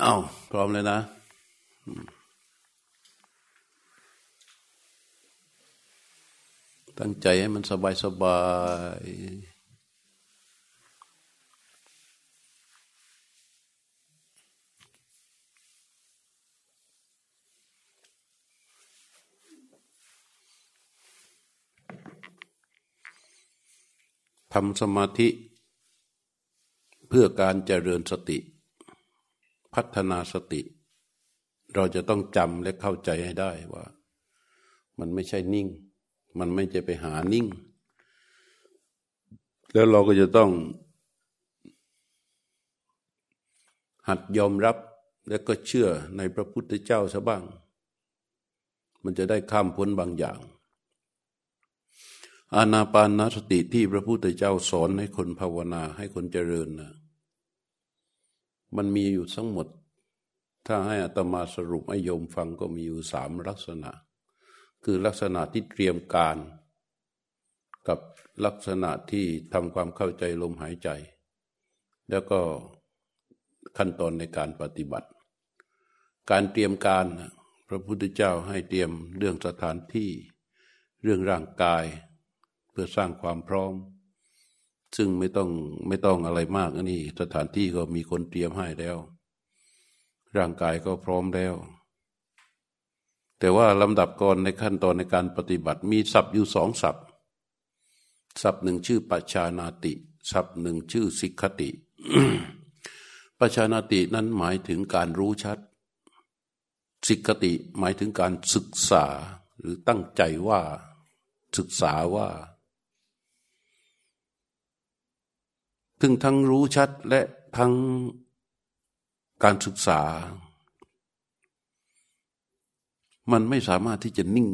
เอาพร้อมเลยนะตั้งใจให้มันสบายสบาย ทำสมาธิ เพื่อการเจริญสติ พัฒนาสติ เราจะต้องจำและเข้าใจให้ได้ว่า มันไม่ใช่นิ่ง มันไม่จะไปหานิ่ง แล้วเราก็จะต้อง หัดยอมรับและก็เชื่อในพระพุทธเจ้าซะบ้าง มันจะได้ข้ามพ้นบางอย่าง อานาปานสติที่พระพุทธเจ้าสอนให้คนภาวนาให้คนเจริญนะ มันมีอยู่ทั้งหมด ถ้าให้อัตมาสรุปให้โยมฟังก็มีอยู่สามลักษณะ คือลักษณะที่เตรียมการ กับลักษณะที่ทำความเข้าใจลมหายใจ แล้วก็ขั้นตอนในการปฏิบัติ การเตรียมการพระพุทธเจ้าให้เตรียมเรื่องสถานที่ เรื่องร่างกาย เพื่อสร้างความพร้อม ซึ่งไม่ต้องไม่ต้องอะไรมากนนี้สถานที่ก็มีคนเตรียมให้แล้ว ร่างกายก็พร้อมแล้ว แต่ว่าลำดับก่อนในขั้นตอนในการปฏิบัติ มีศัพท์อยู่สองศัพท์ศัพท์หนึ่งชื่อปัจชานาติ ศัพท์หนึ่งชื่อสิกขติปัจชานาตินั้นหมายถึงการรู้ชัด สิกขติหมายถึงการศึกษาหรือตั้งใจว่าศึกษาว่า ซึ่งทั้งรู้ชัดและทั้งการศึกษา มันไม่สามารถที่จะนิ่ง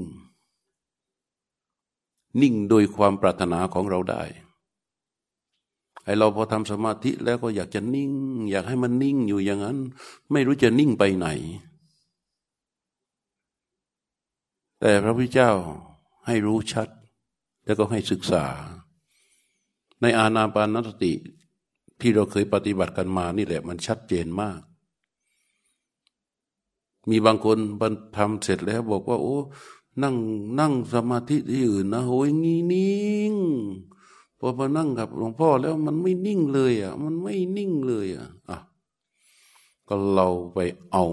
นิ่งโดยความปรารถนาของเราได้ไอเราพอทำสมาธิแล้วก็อยากจะนิ่ง อยากให้มันนิ่งอยู่อย่างนั้น ไม่รู้จะนิ่งไปไหน แต่พระพุทธเจ้าให้รู้ชัด แล้วก็ให้ศึกษา ในอาณาปานสติที่เราเคยปฏิบัติกันมานี่แหละมันชัดเจนมาก มีบางคนบรรทำเสร็จแล้วบอกว่า โอ้นั่งนั่งสมาธิที่อื่นนะโหยงี้นิ่งพอมานั่งกับหลวงพ่อแล้วมันไม่นิ่งเลยอะ มันไม่นิ่งเลยอะอะก็เราไปเอา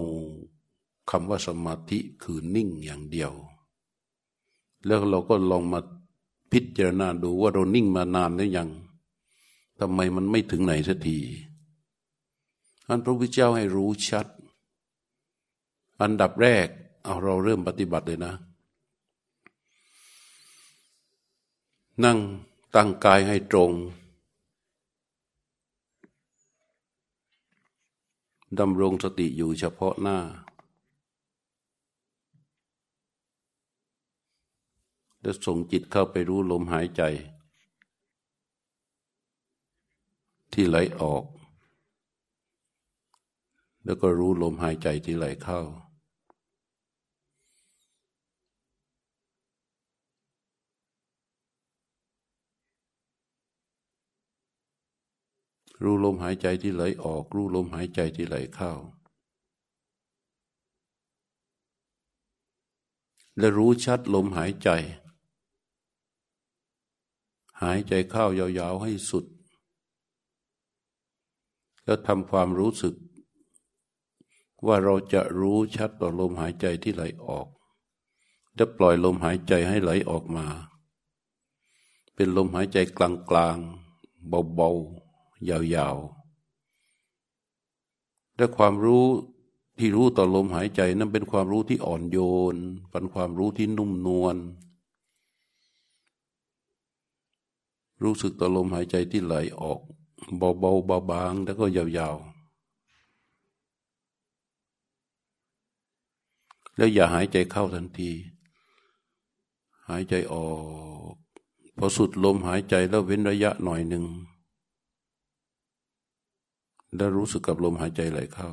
คำว่าสมาธิคือนิ่งอย่างเดียว แล้วเราก็ลองมา พิจารณาดูว่าเรานิ่งมานานหรือยังทำไมมันไม่ถึงไหนสักทีอันพระพุทธเจ้าให้รู้ชัด อันดับแรกเอาเราเริ่มปฏิบัติเลยนะ นั่งตั้งกายให้ตรงดำรงสติอยู่เฉพาะหน้า แล้วส่งจิตเข้าไปรู้ลมหายใจ ที่ไหลออก แล้วก็รู้ลมหายใจที่ไหลเข้า รู้ลมหายใจที่ไหลออก รู้ลมหายใจที่ไหลเข้าและรู้ชัดลมหายใจ หายใจเข้ายาวๆให้สุด แล้วทำความรู้สึก ว่าเราจะรู้ชัดต่อลมหายใจที่ไหลออก แล้วปล่อยลมหายใจให้ไหลออกมา เป็นลมหายใจกลางๆ เบาๆ ยาวๆ และความรู้ที่รู้ต่อลมหายใจนั้นเป็นความรู้ที่อ่อนโยน เป็นความรู้ที่นุ่มนวล รู้สึกต่อลมหายใจที่ไหลออก เบาๆบาบางแล้วก็ยาวๆ แล้วอย่าหายใจเข้าทันที หายใจออก พอสุดลมหายใจแล้วเว้นระยะหน่อยหนึ่ง แล้วรู้สึกกับลมหายใจไหลเข้า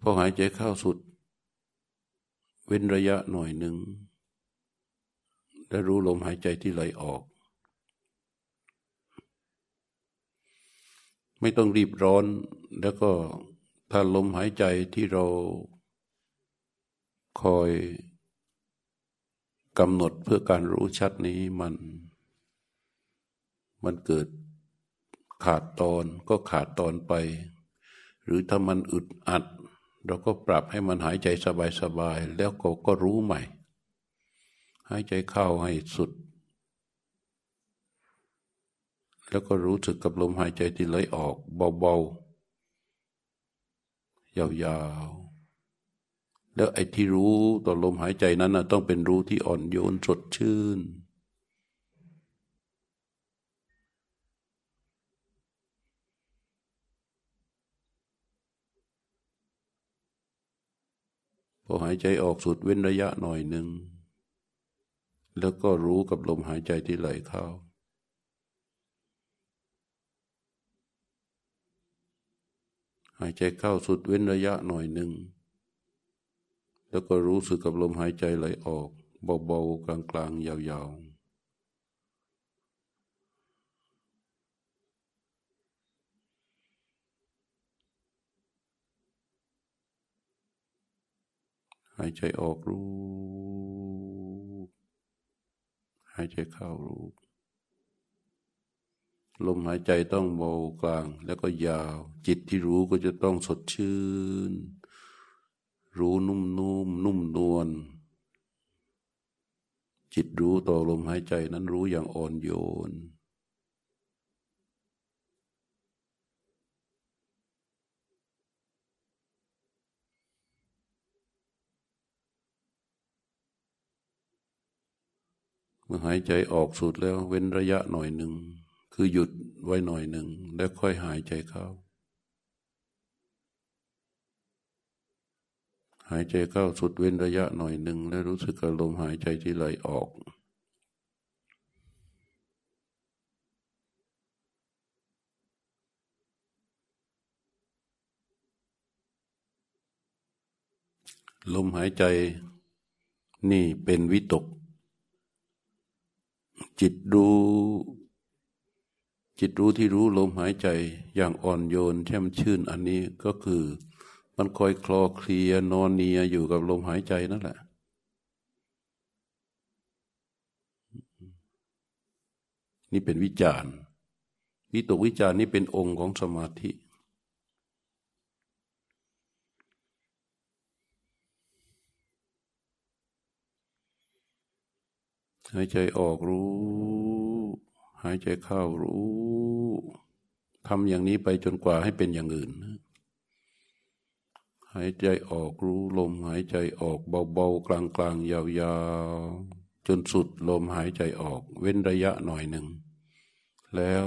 พอหายใจเข้าสุด ว้นระยะหน่อยหนึ่งและรู้ลมหายใจที่ไหลออก ไม่ต้องรีบร้อนแล้วก็ถ้าลมหายใจที่เราคอยกำหนดเพื่อการรู้ชัดนี้มัน มันเกิดขาดตอนก็ขาดตอนไป หรือถ้ามันอึดอัด เราก็ปรับให้มันหายใจสบายๆ แล้วก็ก็รู้ใหม่ หายใจเข้าให้สุด แล้วก็รู้สึกกับลมหายใจที่ไหลออกเบาๆ ยาวๆ แล้วไอ้ที่รู้ต่อลมหายใจนั้นนะต้องเป็นรู้ที่อ่อนโยนสดชื่นพ อหายใจออกสุดเว้นระยะหน่อยหนึ่ง แล้วก็รู้กับลมหายใจที่ไหลเข้า หายใจเข้าสุดเว้นระยะหน่อยหนึ่ง แล้วก็รู้สึกกับลมหายใจไหลออกเบาๆกลางๆยาวๆหายใจออกรู้ หายใจเข้ารู้ ลมหายใจต้องเบากลาง แล้วก็ยาว จิตที่รู้ก็จะต้องสดชื่น รู้นุ่มนุ่มนุ่มนวลจิตรู้ต่อลมหายใจนั้นรู้อย่างอ่อนโยน มื่อหายใจออกสุดแล้วเว้นระยะหน่อยหนึ่ง คือหยุดไว้หน่อยหนึ่ง แล้วค่อยหายใจเข้า หายใจเข้าสุดเว้นระยะหน่อยหนึ่ง แล้วรู้สึกกับลมหายใจที่ไหลออกลมหายใจนี่เป็นวิตก จิตรู้ จิตรู้ที่รู้ลมหายใจอย่างอ่อนโยนแช่มชื่นอันนี้ก็คือ มันคอยคลอเคลียนอนเนียอยู่กับลมหายใจนั่นแหละนี่เป็นวิจารณ์วิตกวิจารณ์นี่เป็นองค์ของสมาธิ หายใจออกรู้ หายใจเข้ารู้ทำอย่างนี้ไปจนกว่าให้เป็นอย่างอื่น หายใจออกรู้ลมหายใจออกเบาๆ กลางๆ ยาวๆ จนสุดลมหายใจออก เว้นระยะหน่อยหนึ่ง แล้ว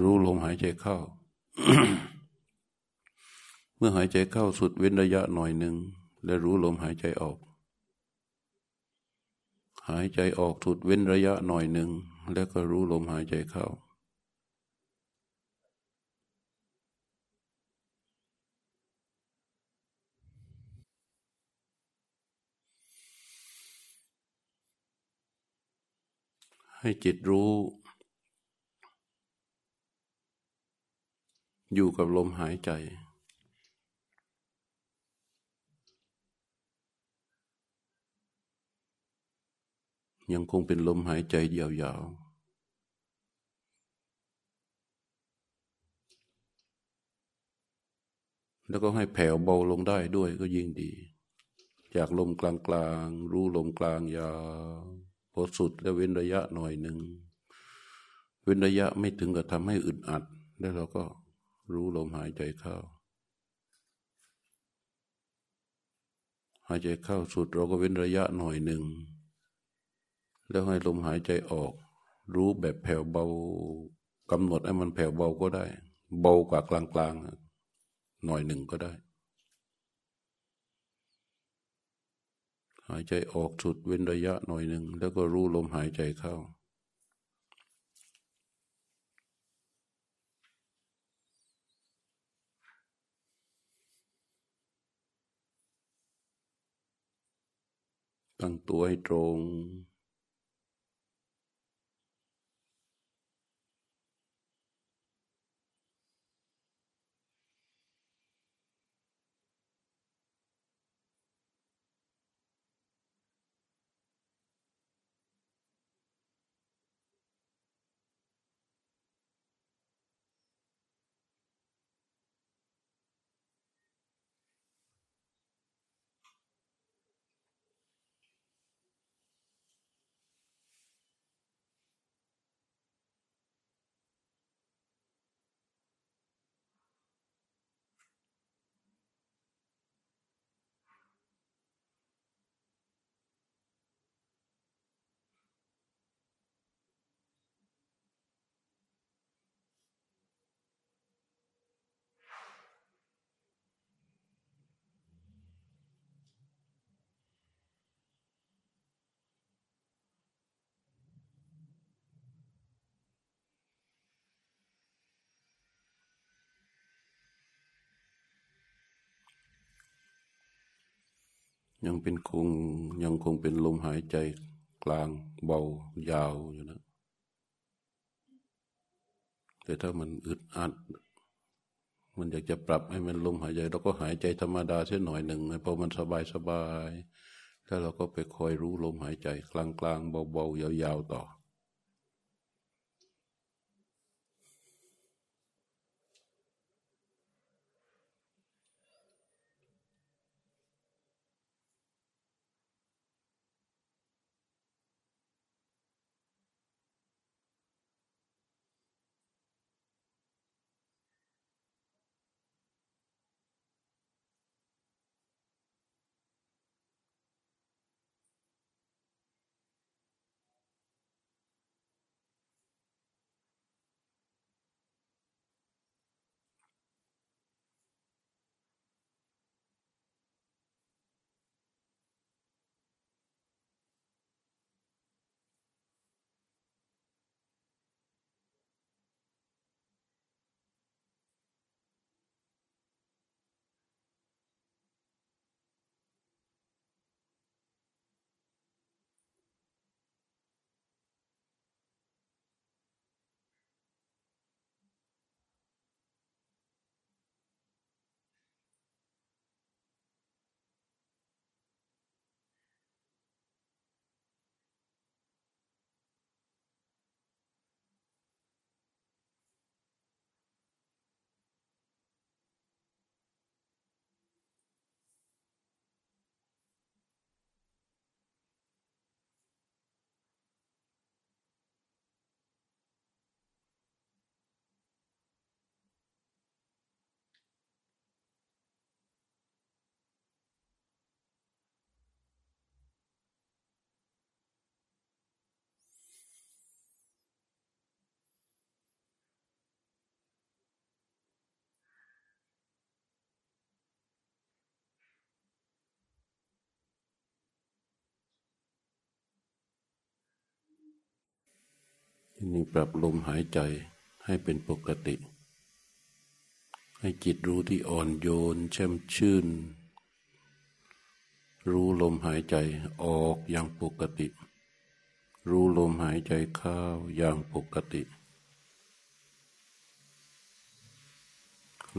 รู้ลมหายใจเข้า เมื่อหายใจเข้าสุดเว้นระยะหน่อยหนึ่งและรู้ลมหายใจออก หายใจออกถุดเว้นระยะหน่อยหนึ่ง แล้วก็รู้ลมหายใจเข้า ให้จิตรู้ อยู่กับลมหายใจ ยังคงเป็นลมหายใจยาวๆแล้วก็ให้แผ่วเบาลงได้ด้วยก็ยิ่งดี จากลมกลางๆรู้ลมกลางยาวพอสุดแล้วเว้นระยะหน่อยหนึ่ง เว้นระยะไม่ถึงกับทำให้อึดอัด แล้วเราก็รู้ลมหายใจเข้า หายใจเข้าสุดเราก็เว้นระยะหน่อยหนึ่ง แล้วให้ลมหายใจออก รู้แบบแผ่วเบากำหนดให้มันแผ่วเบาก็ได้ เบากว่ากลางกลางหน่อยหนึ่งก็ได้ หายใจออกสุดเว้นระยะหน่อยหนึ่ง แล้วก็รู้ลมหายใจเข้าตั้งตัวให้ตรง ยังเป็นคงยังคงเป็นลมหายใจกลางเบายาวอยู่นะ แต่ถ้ามันอึดอัด มันอยากจะปรับให้มันลมหายใจเราก็หายใจธรรมดาเสียหน่อยหนึ่งพอมันสบายสบายแล้วเราก็ไปคอยรู้ลมหายใจกลางกลางเบาๆยาวๆต่อ ทีนี้ปรับลมหายใจให้เป็นปกติ ให้จิตรู้ที่อ่อนโยนแช่มชื่น รู้ลมหายใจออกอย่างปกติ รู้ลมหายใจเข้าอย่างปกติ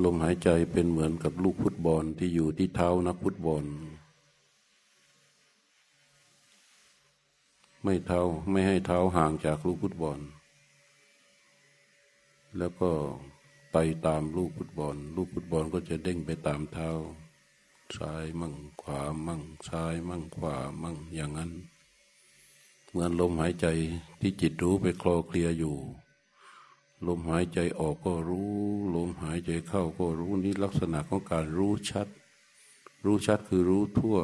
ลมหายใจเป็นเหมือนกับลูกฟุตบอลที่อยู่ที่เท้านักฟุตบอล ไม่เท้าไม่ให้เท้าห่างจากลูกฟุตบอล แล้วก็ไปตามลูกฟุตบอล ลูกฟุตบอลก็จะเด้งไปตามเท้า ซ้ายมั่งขวามั่ง ซ้ายมั่งขวามั่งอย่างนั้น เหมือนลมหายใจที่จิตรู้ไปคลอเคลียอยู่ ลมหายใจออกก็รู้ ลมหายใจเข้าก็รู้นี่ลักษณะของการรู้ชัด รู้ชัดคือรู้ทั่ว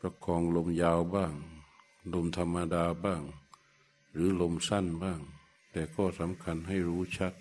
ประคองลมยาวบ้าง ลมธรรมดาบ้าง หรือลมสั้นบ้าง แต่ก็สำคัญให้รู้ชัด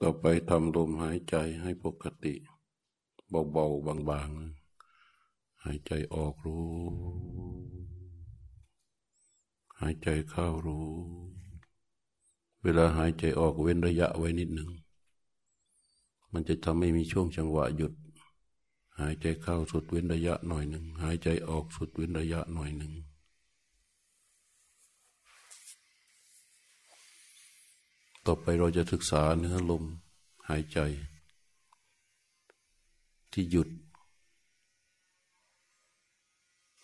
ต่อไปทำลมหายใจให้ปกติ เบาๆบางๆ หายใจออกรู้ หายใจเข้ารู้ เวลาหายใจออกเว้นระยะไว้นิดหนึ่ง มันจะทำให้มีช่วงจังหวะหยุด หายใจเข้าสุดเว้นระยะหน่อยหนึ่ง หายใจออกสุดเว้นระยะหน่อยหนึ่ง ต่อไปเราจะศึกษาเนื้อลมหายใจ ที่หยุด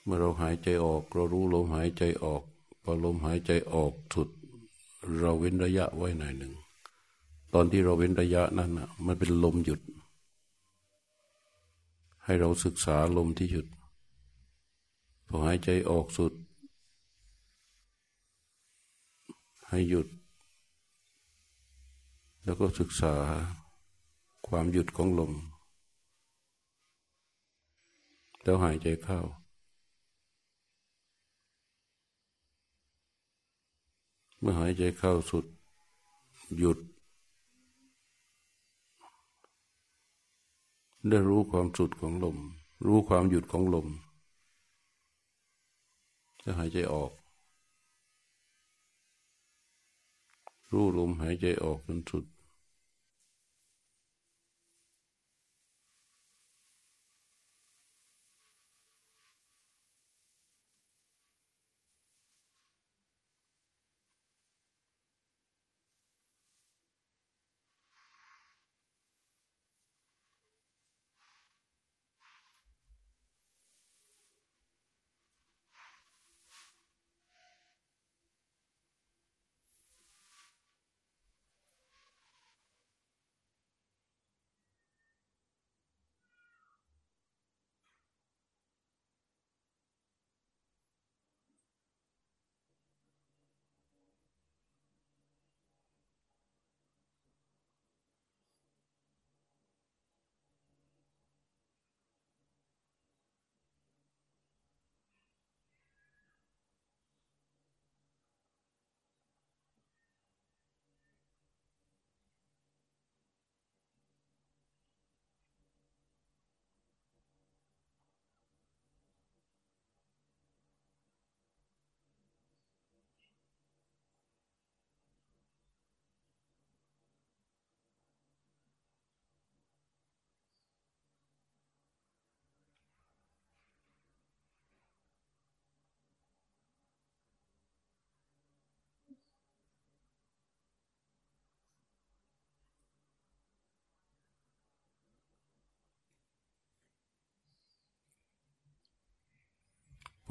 เมื่อเราหายใจออก เรารู้ลมหายใจออกพอลมหายใจออกสุด เราเว้นระยะไว้หน่อยหนึ่ง ตอนที่เราเว้นระยะนั้นนะมันเป็นลมหยุด ให้เราศึกษาลมที่หยุดพอหายใจออกสุด ให้หยุด แล้วก็ศึกษาความหยุดของลม แล้วหายใจเข้า เมื่อหายใจเข้าสุด หยุด ได้รู้ความสุดของลม รู้ความหยุดของลมแล้วหายใจออก รู้ลมหายใจออกจนสุด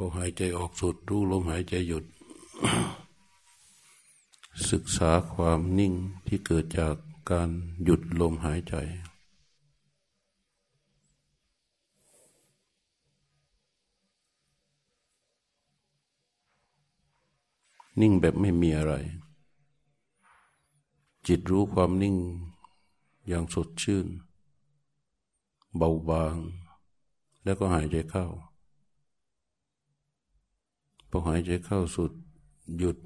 พอหายใจออกสุดรู้ลมหายใจหยุด ศึกษาความนิ่งที่เกิดจากการหยุดลมหายใจ นิ่งแบบไม่มีอะไร จิตรู้ความนิ่งอย่างสดชื่น เบาบาง แล้วก็หายใจเข้า พอหายใจเข้าสุดหยุด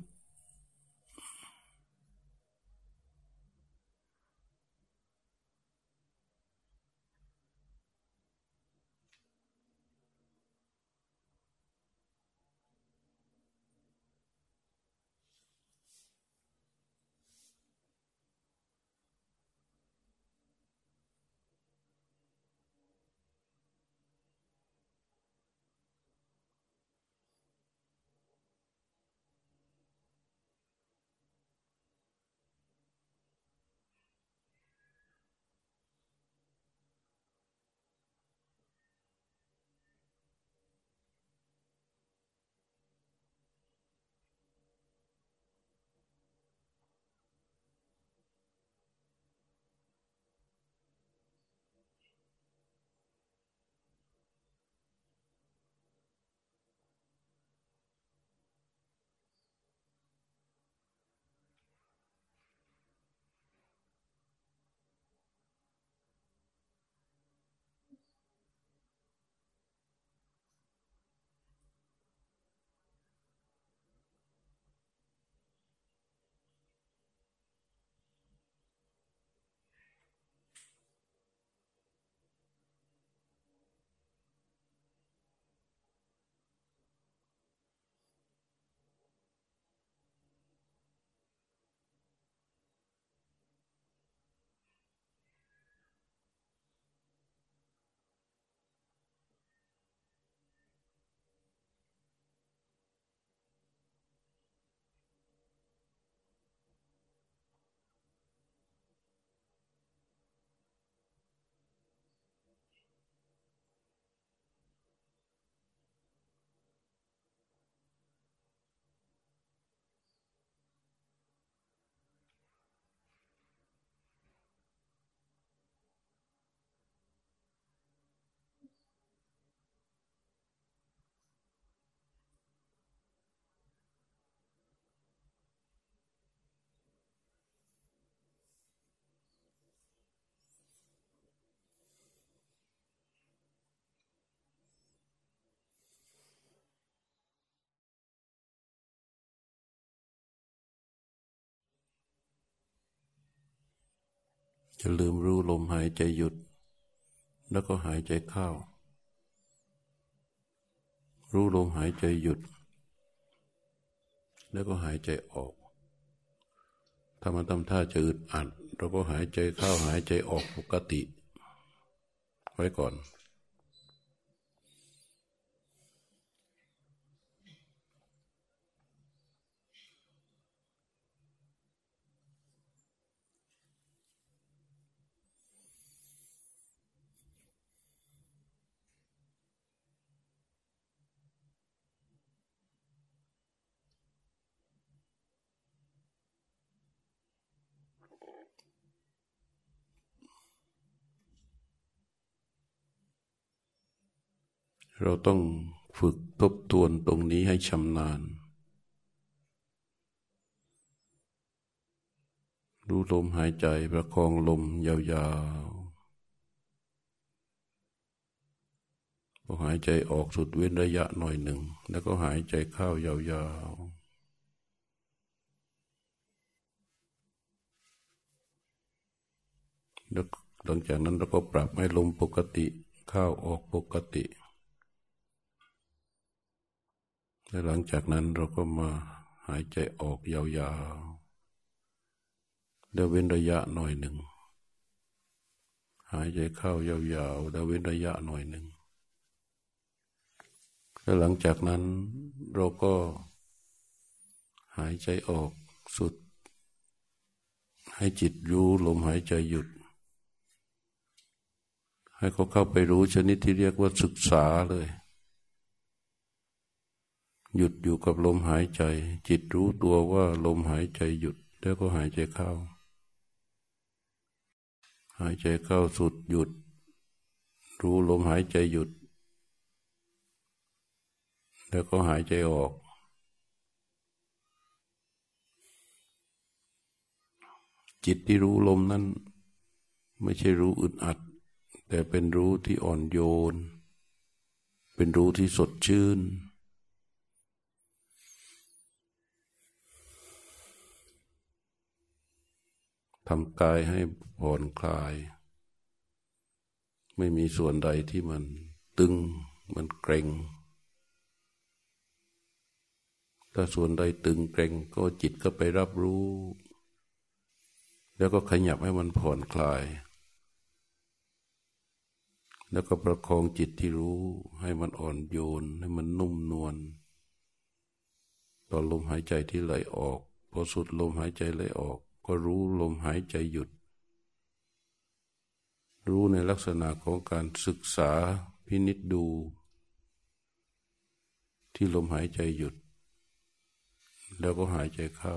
จะลืมรู้ลมหายใจหยุด แล้วก็หายใจเข้า รู้ลมหายใจหยุด แล้วก็หายใจออก ถ้ามันทำท่าจะอึดอัด เราก็หายใจเข้าหายใจออกปกติ ไว้ก่อน เราต้องฝึกทบทวนตรงนี้ให้ชำนาญ รู้ลมหายใจประคองลมยาวๆพอหายใจออกสุดเว้นระยะหน่อยหนึ่ง แล้วก็หายใจเข้ายาวๆแล้วหลังจากนั้นเราก็ปรับให้ลมปกติ เข้าออกปกติ และหลังจากนั้นเราก็มาหายใจออกยาวๆแล้วเว้นระยะหน่อยหนึ่ง หายใจเข้ายาวๆแล้วเว้นระยะหน่อยหนึ่ง แล้วหลังจากนั้นเราก็หายใจออกสุด ให้จิตรู้ลมหายใจหยุด ให้เขาเข้าไปรู้ชนิดที่เรียกว่าศึกษาเลย หยุดอยู่กับลมหายใจ จิตรู้ตัวว่าลมหายใจหยุด แล้วก็หายใจเข้า หายใจเข้าสุดหยุด รู้ลมหายใจหยุด แล้วก็หายใจออกจิตที่รู้ลมนั้น ไม่ใช่รู้อึดอัด แต่เป็นรู้ที่อ่อนโยน เป็นรู้ที่สดชื่น ทำกายให้ผ่อนคลาย ไม่มีส่วนใดที่มันตึง มันเกร็ง ถ้าส่วนใดตึงเกร็งก็จิตก็ไปรับรู้ แล้วก็ขยับให้มันผ่อนคลาย แล้วก็ประคองจิตที่รู้ให้มันอ่อนโยน ให้มันนุ่มนวลตอนลมหายใจที่ไหลออก พอสุดลมหายใจไหลออก ก็รู้ลมหายใจหยุด รู้ในลักษณะของการศึกษาพินิจดู ที่ลมหายใจหยุด แล้วก็หายใจเข้า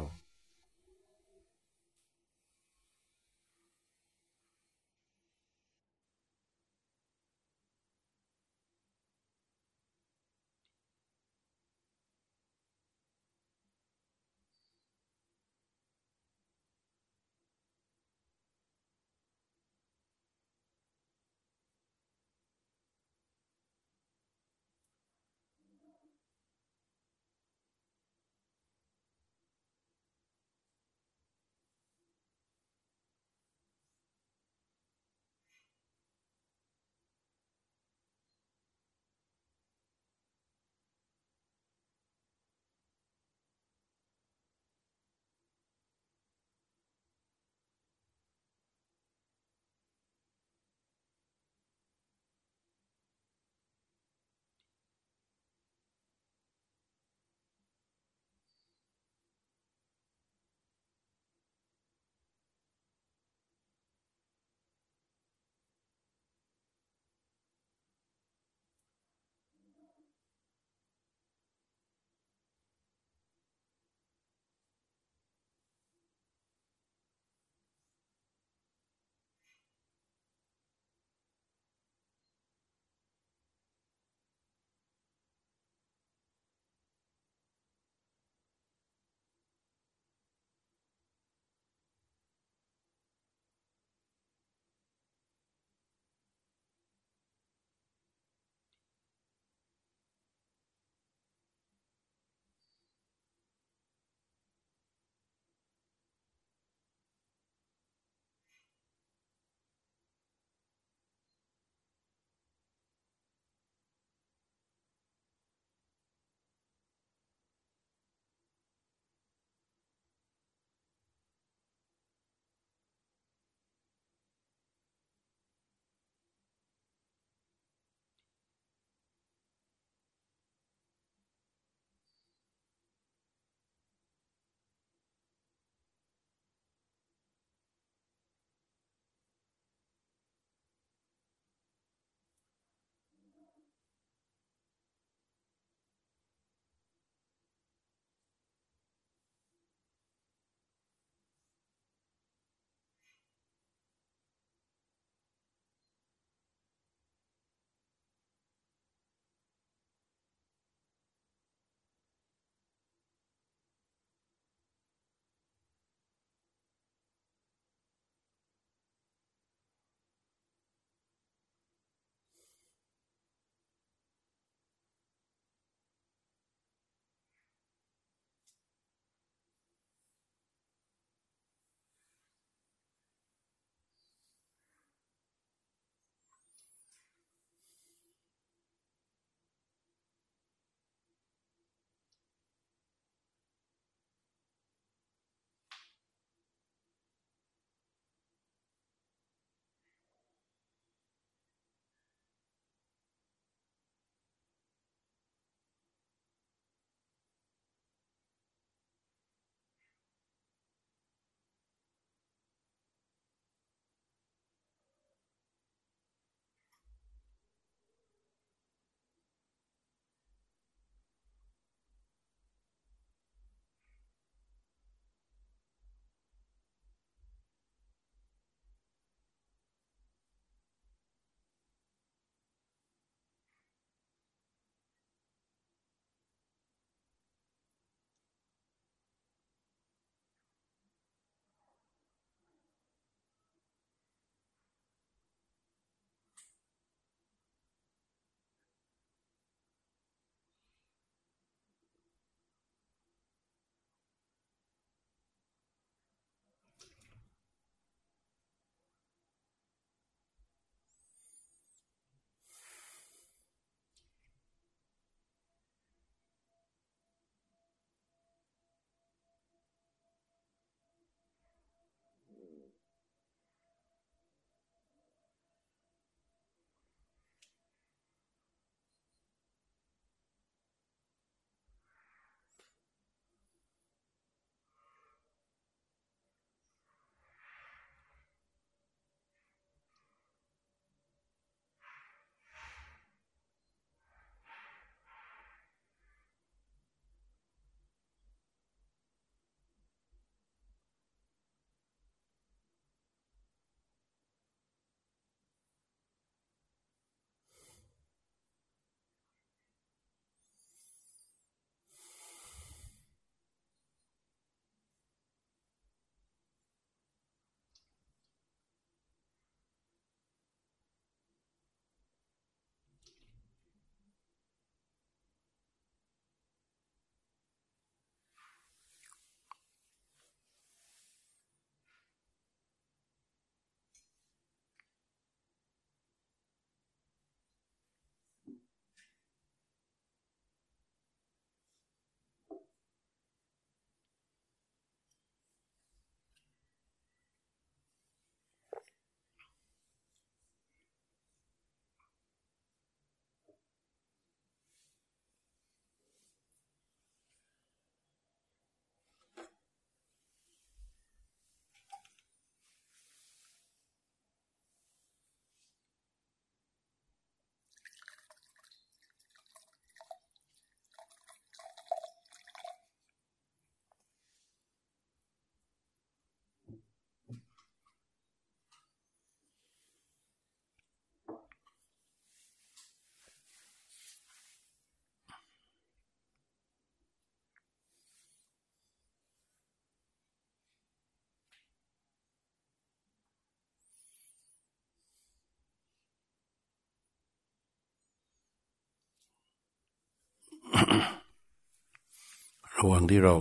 ระหว่างที่เรา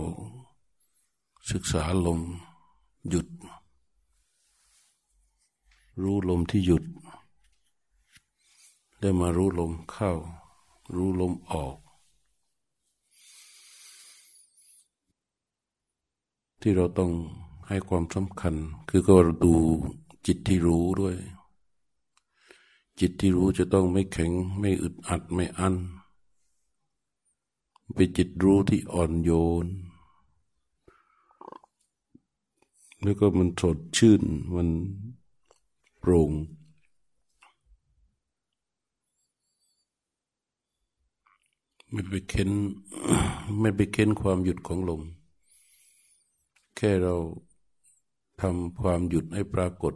ศึกษาลมหยุด รู้ลมที่หยุด ได้มารู้ลมเข้า รู้ลมออก ที่เราต้องให้ความสำคัญ คือก็ดูจิตที่รู้ด้วย จิตที่รู้จะต้องไม่แข็งไม่อึดอัดไม่อั้น เป็นจิตรู้ที่อ่อนโยน แล้วก็มันสดชื่น มันโปร่ง ไม่ไปเค้น ไม่ไปเค้นความหยุดของลม แค่เราทำความหยุดให้ปรากฏ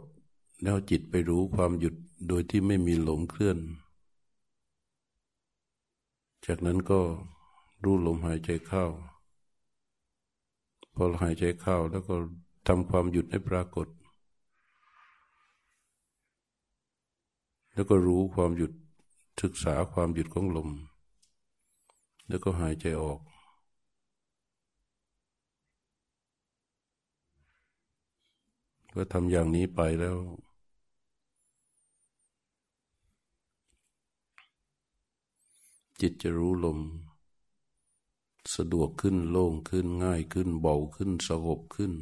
แล้วจิตไปรู้ความหยุดโดยที่ไม่มีลมเคลื่อน จากนั้นก็ รู้ลมหายใจเข้า พอหายใจเข้าแล้วก็ทำความหยุดให้ปรากฏ แล้วก็รู้ความหยุดศึกษาความหยุดของลม แล้วก็หายใจออก ก็ทำอย่างนี้ไปแล้วจิตจะรู้ลม สะดวกขึ้นโล่งขึ้นง่ายขึ้นเบาขึ้นสงบขึ้น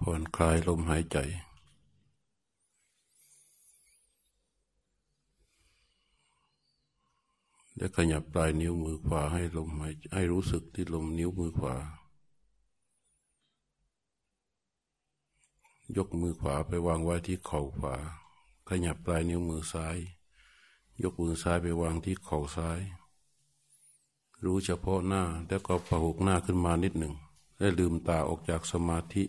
ผ่อนคลายลมหายใจ แล้วขยับปลายนิ้วมือขวาให้ลมหายให้รู้สึกที่ลมนิ้วมือขวา ยกมือขวาไปวางไว้ที่เข่าขวา ขยับปลายนิ้วมือซ้าย ยกมือซ้ายไปวางที่เข่าซ้าย รู้เฉพาะหน้าแล้วก็ผหกหน้าขึ้นมานิดหนึ่ง และลืมตาออกจากสมาธิ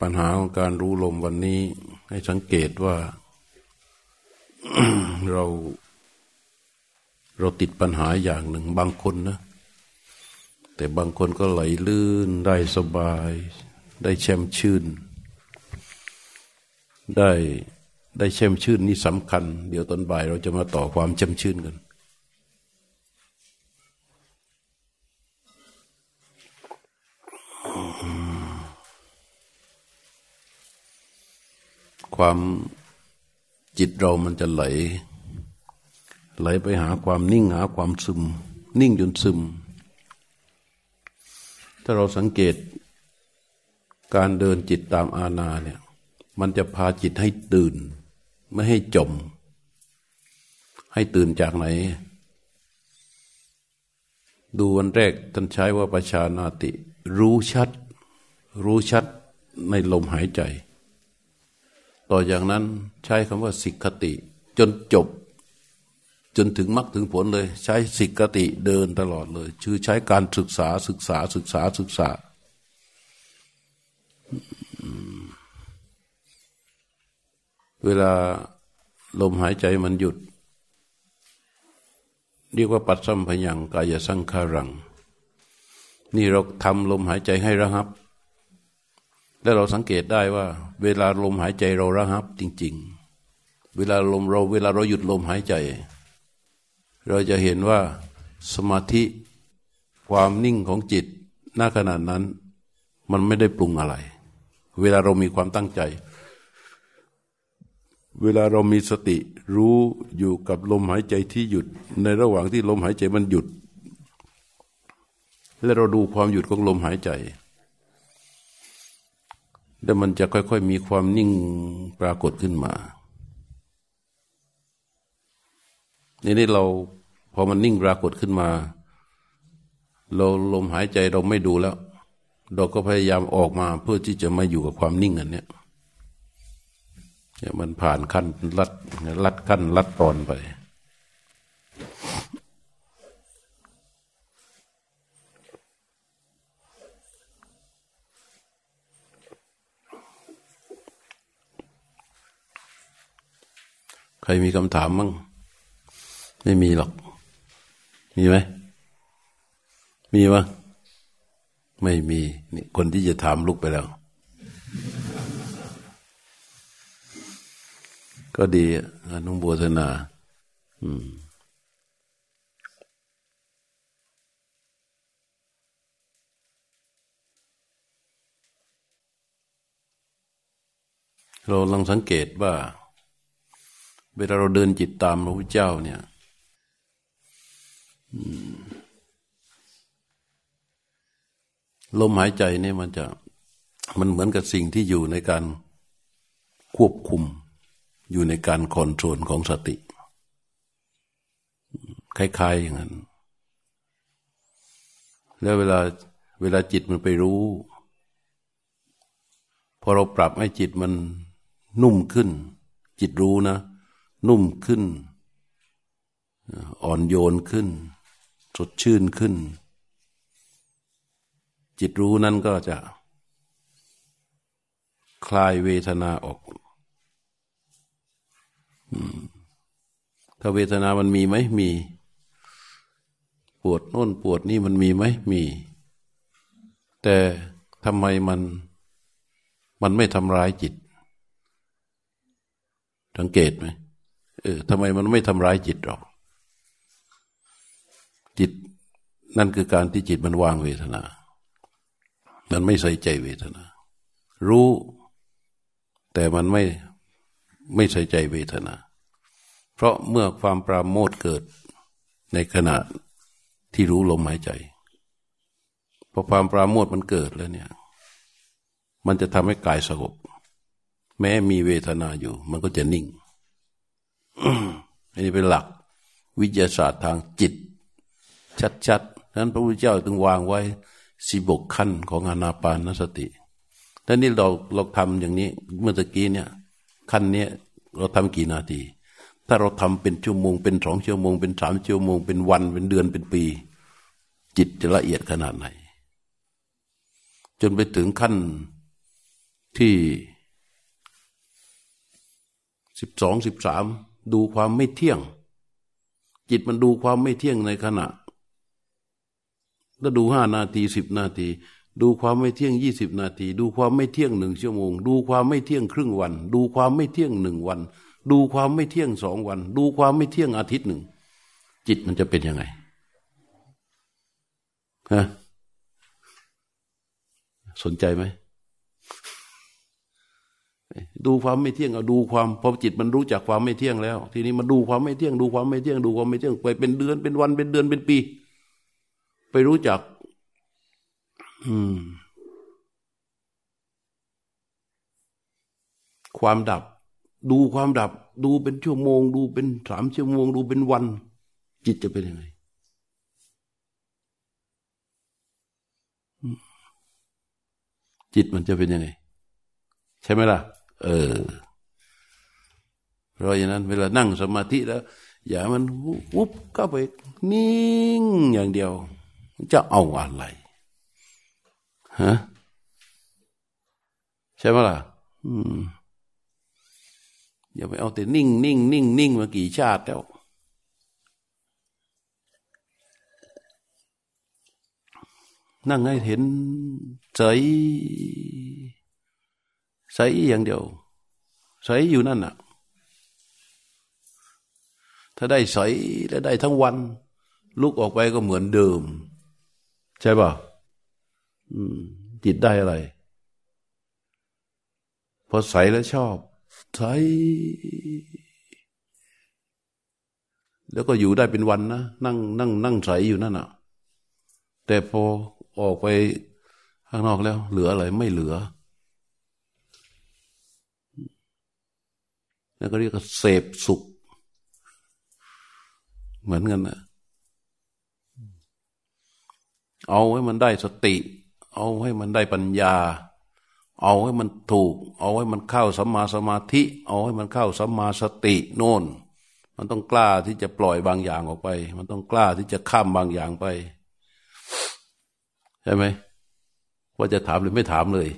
ปัญหาของการรู้ลมวันนี้ ให้สังเกตว่า เรา เราติดปัญหาอย่างหนึ่งบางคนนะ แต่บางคนก็ไหลลื่นได้สบาย ได้แช่มชื่น ได้ ได้แช่มชื่นนี่สำคัญ เดี๋ยวตอนบ่ายเราจะมาต่อความแช่มชื่นกัน ความจิตเรามันจะไหล ไหลไปหาความนิ่งหาความซึม นิ่งจนซึม ถ้าเราสังเกตการเดินจิตตามอาณาเนี่ย มันจะพาจิตให้ตื่น ไม่ให้จม ให้ตื่นจากไหน ดูวันแรกท่านใช้ว่าประชานาติ รู้ชัด รู้ชัดในลมหายใจ ต่อจากนั้นใช้คำว่าสิกขติ จนจบ จนถึงมรรคถึงผลเลย ใช้สิกขติเดินตลอดเลยคือใช้การศึกษาศึกษาศึกษาศึกษา เวลาลมหายใจมันหยุด เรียกว่าปัดสัมพยังกายสังขารัง นี่เราทำลมหายใจให้ระหับ แล้วเราสังเกตได้ว่า เวลาลมหายใจเราระหับจริง ๆ เวลาลมเราเวลาเราหยุดลมหายใจ เราจะเห็นว่าสมาธิความนิ่งของจิตหน้าขนาดนั้น มันไม่ได้ปรุงอะไร เวลาเรามีความตั้งใจ เวลาเรามีสติรู้อยู่กับลมหายใจที่หยุด ในระหว่างที่ลมหายใจมันหยุด และเราดูความหยุดของลมหายใจ แล้วมันจะค่อยๆมีความนิ่งปรากฏขึ้นมาในนี้เราพอมันนิ่งปรากฏขึ้นมา เราลมหายใจเราไม่ดูแล้ว เราก็พยายามออกมาเพื่อที่จะมาอยู่กับความนิ่งอันเนี้ย เนี่ยมันผ่านขั้นลัดลัดขั้นลัดตอนไป ใครมีคำถามมั้งไม่มีหรอก มีไหม มีมั้งไม่มีนี่คนที่จะถามลุกไปแล้ว ก็ดีนุงบัวธนา อืมเราลองสังเกตว่า เวลาเราเดินจิตตามพระพุทธเจ้าเนี่ยลมหายใจเนี่ยมันจะ มันเหมือนกับสิ่งที่อยู่ในการควบคุม อยู่ในการคอนโทรลของสติ คล้าย ๆ อย่างนั้น แล้วเวลาเวลาจิตมันไปรู้ พอเราปรับให้จิตมันนุ่มขึ้น จิตรู้นะ นุ่มขึ้น อ่อนโยนขึ้น สดชื่นขึ้น จิตรู้นั้นก็จะคลายเวทนาออก ถ้าเวทนามันมีไหมมี ปวดโน่นปวดนี่มันมีไหมมี แต่ทำไมมันมันไม่ทำร้ายจิต สังเกตไหมเออทำไมมันไม่ทำร้ายจิตหรอกจิตนั่นคือการที่จิตมันวางเวทนา มันไม่ใส่ใจเวทนา รู้ แต่มันไม่ไม่ใส่ใจเวทนา เพราะเมื่อความปราโมทเกิดในขณะที่รู้ลมหายใจพอความปราโมทมันเกิดแล้วเนี่ย มันจะทำให้กายสงบ แม้มีเวทนาอยู่ มันก็จะนิ่งอันนี้เป็นหลัก วิทยาศาสตร์ทางจิต ชัดๆนั้นพระพุทธเจ้าจึงวางไว้สิบกขั้นของอนาปานสติแ้วนี่เราเราทำอย่างนี้เมื่อตะกี้เนี่ย ขั้นเนี้ยเราทำกี่นาที ถ้าเราทำเป็นชั่วโมงเป็นสองชั่วโมง เป็นสามชั่วโมง เป็นวันเป็นเดือนเป็นปี จิตจะละเอียดขนาดไหน จนไปถึงขั้นที่สิบสองสิบสามดูความไม่เที่ยง จิตมันดูความไม่เที่ยงในขณะ แล้วดูห้านาทีสิบนาที ดูความไม่เที่ยงยี่สิบนาที ดูความไม่เที่ยงหนึ่งชั่วโมง ดูความไม่เที่ยงครึ่งวัน ดูความไม่เที่ยงหนึ่งวัน ดูความไม่เที่ยงสองวัน ดูความไม่เที่ยงอาทิตย์หนึ่ง จิตมันจะเป็นยังไงฮะสนใจไหมดูความไม่เที่ยงเอาดูความพอจิตมันรู้จักความไม่เที่ยงแล้ว ทีนี้มันดูความไม่เที่ยง ดูความไม่เที่ยง ดูความไม่เที่ยงไปเป็นเดือนเป็นวันเป็นเดือนเป็นปี ไปรู้จัก อืม ความดับ ดูความดับ ดูเป็นชั่วโมง ดูเป็นสามชั่วโมง ดูเป็นวัน จิตจะเป็นยังไงจิตมันจะเป็นยังไง ใช่ไหมล่ะ เออ เพราะฉะนั้น เวลานั่งสมาธิแล้ว อย่ามันวุบเข้าไป นิ่งอย่างเดียว จะเอาอะไรฮะใช่ไหมล่ะ อืม อย่าไปเอาแต่นิ่งนิ่งนิ่งนิ่งมากี่ชาติแล้ว นั่งให้เห็นใจใสอย่างเดียวใสอยู่นั่นน่ะ ถ้าได้ใสแล้วได้ทั้งวัน ลุกออกไปก็เหมือนเดิม ใช่ป่ะจิตได้อะไร พอใสแล้วชอบ ใสแล้วก็อยู่ได้เป็นวันนะนั่งนั่ง นั่งใสอยู่นั่นน่ะ แต่พอออกไปข้างนอกแล้ว เหลืออะไรไม่เหลือแล้วก็เรียกว่าเสพสุข เหมือนกันนะเอาให้มันได้สติ เอาให้มันได้ปัญญา เอาให้มันถูก เอาให้มันเข้าสัมมาสมาธิ เอาให้มันเข้าสัมมาสติโน่น มันต้องกล้าที่จะปล่อยบางอย่างออกไป มันต้องกล้าที่จะข้ามบางอย่างไป ใช่ไหมว่าจะถามหรือไม่ถามเลย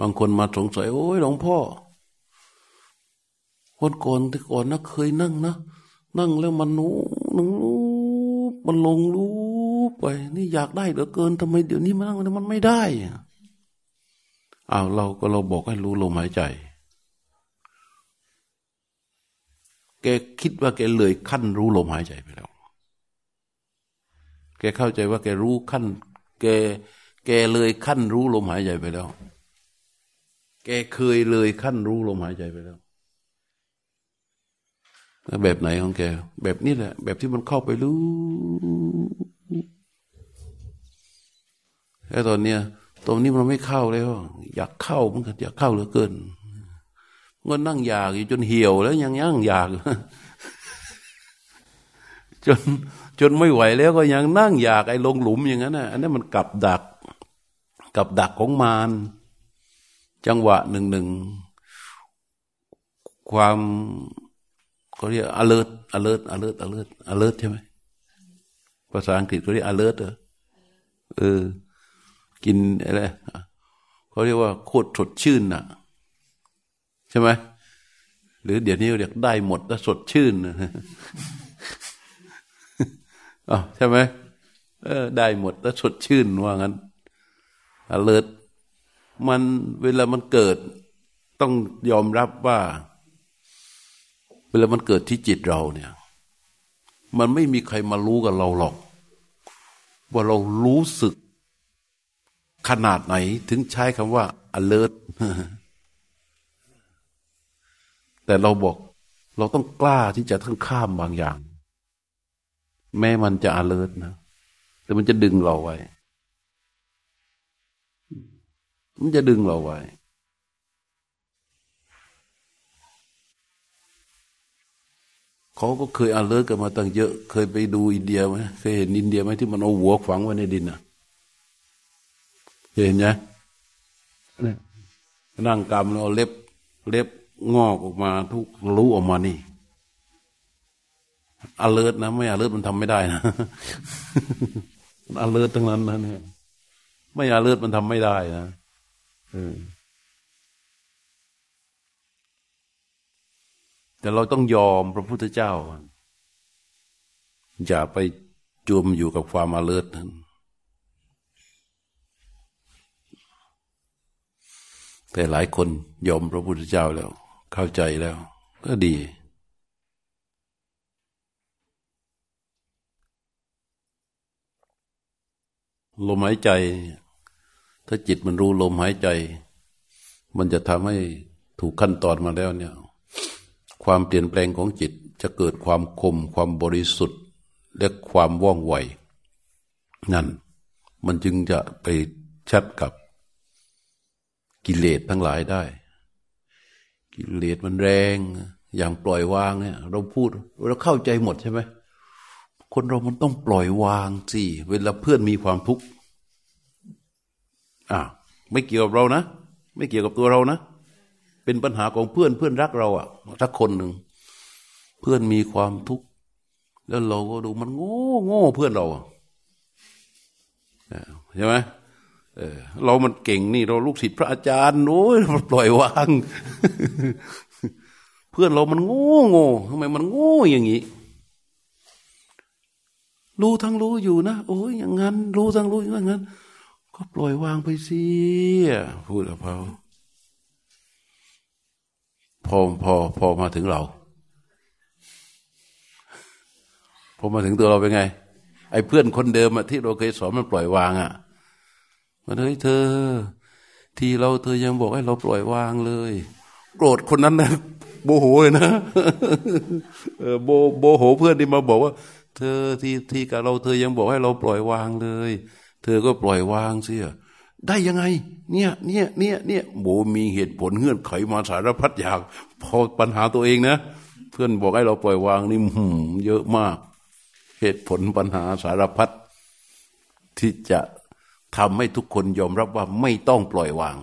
บางคนมาสงสัย โอ้ยหลวงพ่อ วันก่อนแต่ก่อนนะเคยนั่งนะนั่งแล้วมันนู้นู้มันลงรู้ไป นี่อยากได้เหลือเกินทำไมเดี๋ยวนี้มานั่งมันไม่ได้อ้าวเราก็เราบอกให้รู้ลมหายใจ แกคิดว่าแกเลยขั้นรู้ลมหายใจไปแล้ว แกเข้าใจว่าแกรู้ขั้น แก แกเลยขั้นรู้ลมหายใจไปแล้ว แกเคยเลยขั้นรู้ลมหายใจไปแล้ว แบบไหนของแก แบบนี้แหละ แบบที่มันเข้าไปรู้แค่ตอนเนี้ยตรงนี้มันไม่เข้าแล้ว อยากเข้ามันก็อยากเข้าเหลือเกินก็นั่งอยากอยู่จนเหี่ยวแล้วยังยั่งอยากจนจนไม่ไหวแล้วก็ยังนั่งอยากไอ้ลงหลุมอย่างนั้นน่ะอันนั้นมันกับดัก กับดักของมารจังหวะหนึ่งหนึ่งความ เขาเรียก alert alert alert alert alert ใช่ไหมภาษาอังกฤษเขาเรียก alert เออเออ กินอะไรเขาเรียกว่าโคตรสดชื่นน่ะ ใช่ไหมหรือเดี๋ยวนี้เรียกได้หมดแล้วสดชื่นอ๋อใช่ไหมเออ ได้หมดแล้วสดชื่นว่างั้น alert มันเวลามันเกิด ต้องยอมรับว่า เวลามันเกิดที่จิตเราเนี่ย มันไม่มีใครมารู้กับเราหรอก ว่าเรารู้สึก ขนาดไหนถึงใช้คำว่า alert แต่เราบอกเราต้องกล้าที่จะทั้งข้ามบางอย่าง แม้มันจะ alert นะแต่มันจะดึงเราไว้ มันจะดึงเราไว้ เขาก็เคยอาเลิศกันมาตั้งเยอะ เคยไปดูอินเดียไหมเคยเห็นอินเดียไหมที่มันเอาหัวฝังไว้ในดินอะเห็นไหมนั่งกำแล้วเล็บ เล็บงอกออกมา ทุกรู้ออกมานี่อเลิศนะไม่อเลิศมันทำไม่ได้นะมันอเลิศทั้งนั้นนะเนี่ยไม่อเลิศมันทำไม่ได้นะเออ แต่เราต้องยอมพระพุทธเจ้า อย่าไปจมอยู่กับความอาเลิศนั้น แต่หลายคนยอมพระพุทธเจ้าแล้ว เข้าใจแล้ว ก็ดี ลมหายใจ ถ้าจิตมันรู้ลมหายใจ มันจะทำให้ถูกขั้นตอนมาแล้วเนี่ย ความเปลี่ยนแปลงของจิตจะเกิดความคม ความบริสุทธิ์ และความว่องไวนั่นมันจึงจะไปชัดกับกิเลสทั้งหลายได้ กิเลสมันแรง อย่างปล่อยวางเนี่ย เราพูดเราเข้าใจหมดใช่ไหมคนเรามันต้องปล่อยวางสิเวลาเพื่อนมีความทุกข์อ่าไม่เกี่ยวกับเรานะ ไม่เกี่ยวกับตัวเรานะ เป็นปัญหาของเพื่อนเพื่อนรักเราอะถ้าคนหนึ่งเพื่อนมีความทุกข์แล้วเราก็ดูมันโง่โง่เพื่อนเราใช่ไหมเออเรามันเก่งนี่เราลูกศิษย์พระอาจารย์โอ้ยปล่อยวาง เพื่อนเรามันโง่โง่ทำไมมันโง่อย่างนี้รู้ทั้งรู้อยู่นะโอ้ยอย่างนั้น รู้ทั้งรู้อย่างนั้น ก็ปล่อยวางไปสิพูดกับเขา พอพอพอมาถึงเรา พอมาถึงตัวเราเป็นไง ไอ้เพื่อนคนเดิมอะที่เราเคยสอนมันปล่อยวางอะมันเฮ้ยเธอ ที่เราเธอยังบอกให้เราปล่อยวางเลย โกรธคนนั้นนะโบโหเลยนะโบโบโหเพื่อนที่มาบอกว่า เธอที่ที่กับเราเธอยังบอกให้เราปล่อยวางเลย เธอก็ปล่อยวางเสีย ได้ยังไง เนี่ยเนี่ยเนี่ยเนี่ยโบมีเหตุผลเงื่อนไขมาสารพัดอย่างพอปัญหาตัวเองนะ เพื่อนบอกให้เราปล่อยวางนี่หืมเยอะมาก เหตุผลปัญหาสารพัดที่จะทำให้ทุกคนยอมรับว่าไม่ต้องปล่อยวาง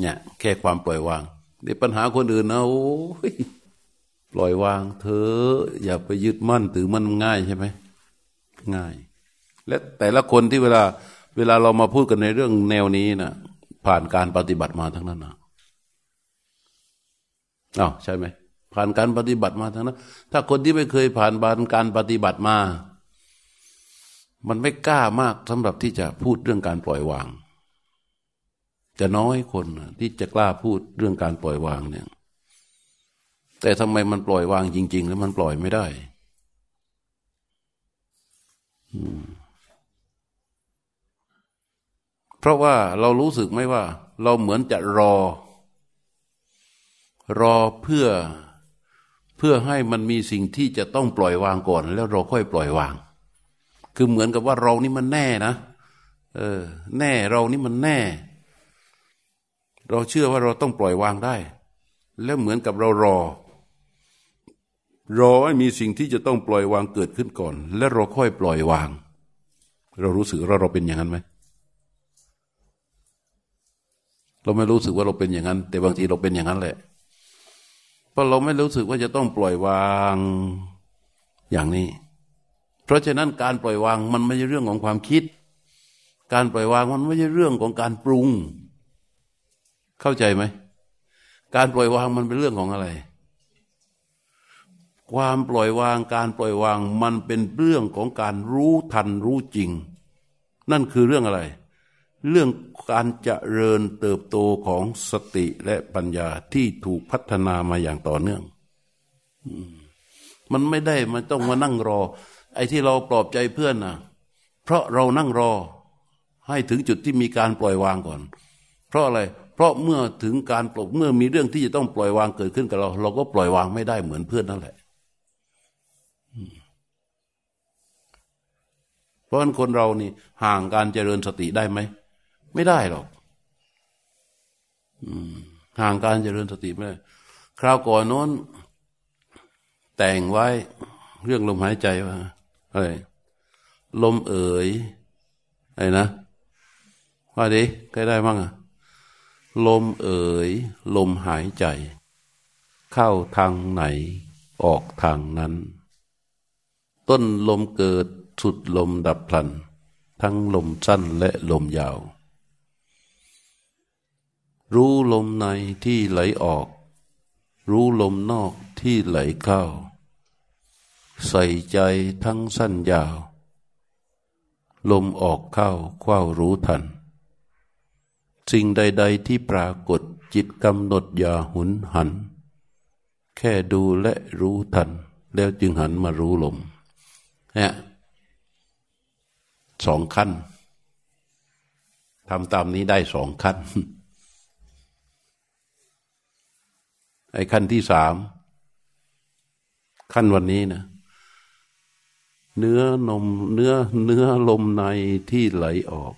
เนี่ย แค่ความปล่อยวางในปัญหาคนอื่นนะโอ้ยปล่อยวางเธออย่าไปยึดมั่นถือมันง่ายใช่ไหมง่าย และแต่ละคนที่เวลา เวลาเรามาพูดกันในเรื่องแนวนี้นะผ่านการปฏิบัติมาทั้งนั้นนะอ้าวใช่ไหมผ่านการปฏิบัติมาทั้งนั้น ถ้าคนที่ไม่เคยผ่านบานการปฏิบัติมา มันไม่กล้ามากสำหรับที่จะพูดเรื่องการปล่อยวาง จะน้อยคนที่จะกล้าพูดเรื่องการปล่อยวางเนี่ย แต่ทำไมมันปล่อยวางจริง ๆ แล้วมันปล่อยไม่ได้ อืมเพ ราะว่าเรารู้สึกไหมว่า เราเหมือนจะรอ รอเพื่อเพื่อให้มันมีสิ่งที่จะต้องปล่อยวางก่อน แล้วเราค่อยปล่อยวาง คือเหมือนกับว่าเรานี่มันแน่นะ เออ แน่เรานี่มันแน่ เราเชื่อว่าเราต้องปล่อยวางได้ แล้วเหมือนกับเรารอ รอให้มีสิ่งที่จะต้องปล่อยวางเกิดขึ้นก่อน แล้วเราค่อยปล่อยวาง เรารู้สึกว่าเราเป็นอย่างนั้นไหม เราไม่รู้สึกว่าเราเป็นอย่างนั้น แต่บางทีเราเป็นอย่างนั้นแหละ เพราะเราไม่รู้สึกว่าจะต้องปล่อยวางอย่างนี้ เพราะฉะนั้นการปล่อยวางมันไม่ใช่เรื่องของความคิด การปล่อยวางมันไม่ใช่เรื่องของการปรุง เข้าใจไหม การปล่อยวางมันเป็นเรื่องของอะไร ความปล่อยวางการปล่อยวางมันเป็นเรื่องของการรู้ทันรู้จริง นั่นคือเรื่องอะไร เรื่องการเจริญเติบโตของสติและปัญญาที่ถูกพัฒนามาอย่างต่อเนื่อง มันไม่ได้มันต้องมานั่งรอ ไอ้ที่เราปลอบใจเพื่อนนะเพราะเรานั่งรอให้ถึงจุดที่มีการปล่อยวางก่อน เพราะอะไร เพราะเมื่อถึงการปลดเมื่อมีเรื่องที่จะต้องปล่อยวางเกิดขึ้นกับเรา เราก็ปล่อยวางไม่ได้เหมือนเพื่อนนั่นแหละเพราะฉะนั้นคนเรานี่ห่างการเจริญสติได้ไหม ไม่ได้หรอกห่างการเจริญสติไม่ได้คราวก่อนโน้น แต่งไว้เรื่องลมหายใจว่าอะไรลมเอ๋ยอะไรนะ ว่าดิใครได้บ้างอะลมเอ๋ย ลมหายใจ เข้าทางไหน ออกทางนั้น ต้นลมเกิดสุดลมดับพลัน ทั้งลมสั้นและลมยาว รู้ลมในที่ไหลออก รู้ลมนอกที่ไหลเข้า ใส่ใจทั้งสั้นยาว ลมออกเข้าคว้ารู้ทัน สิ่งใด ๆ ที่ปรากฏจิตกำหนดอย่าหุนหัน แค่ดูและรู้ทัน แล้วจึงหันมารู้ลมเนี่ยสองขั้นทำตามนี้ได้สองขั้น ไอ้ขั้นที่สามขั้นวันนี้นะเนื้อนมเนื้อเนื้อลมในที่ไหลออก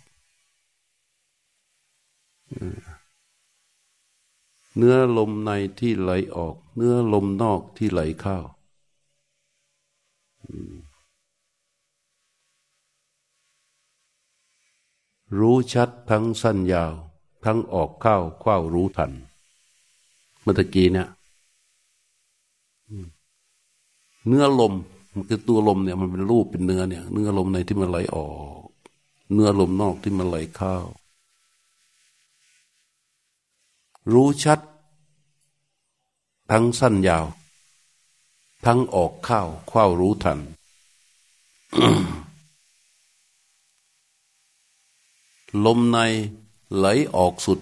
เนื้อลมในที่ไหลออก เนื้อลมนอกที่ไหลเข้ารู้ชัดทั้งสั้นยาว ทั้งออกเข้าเข้ารู้ทัน เมื่อกี้เนี่ยเนื้อลมมันคือตัวลมเนี่ย มันเป็นรูปเป็นเนื้อเนี่ย เนื้อลมในที่มันไหลออก เนื้อลมนอกที่มันไหลเข้ารู้ชัด ทั้งสั้นยาว ทั้งออกเข้าเข้ารู้ทัน ลมในไหลออกสุด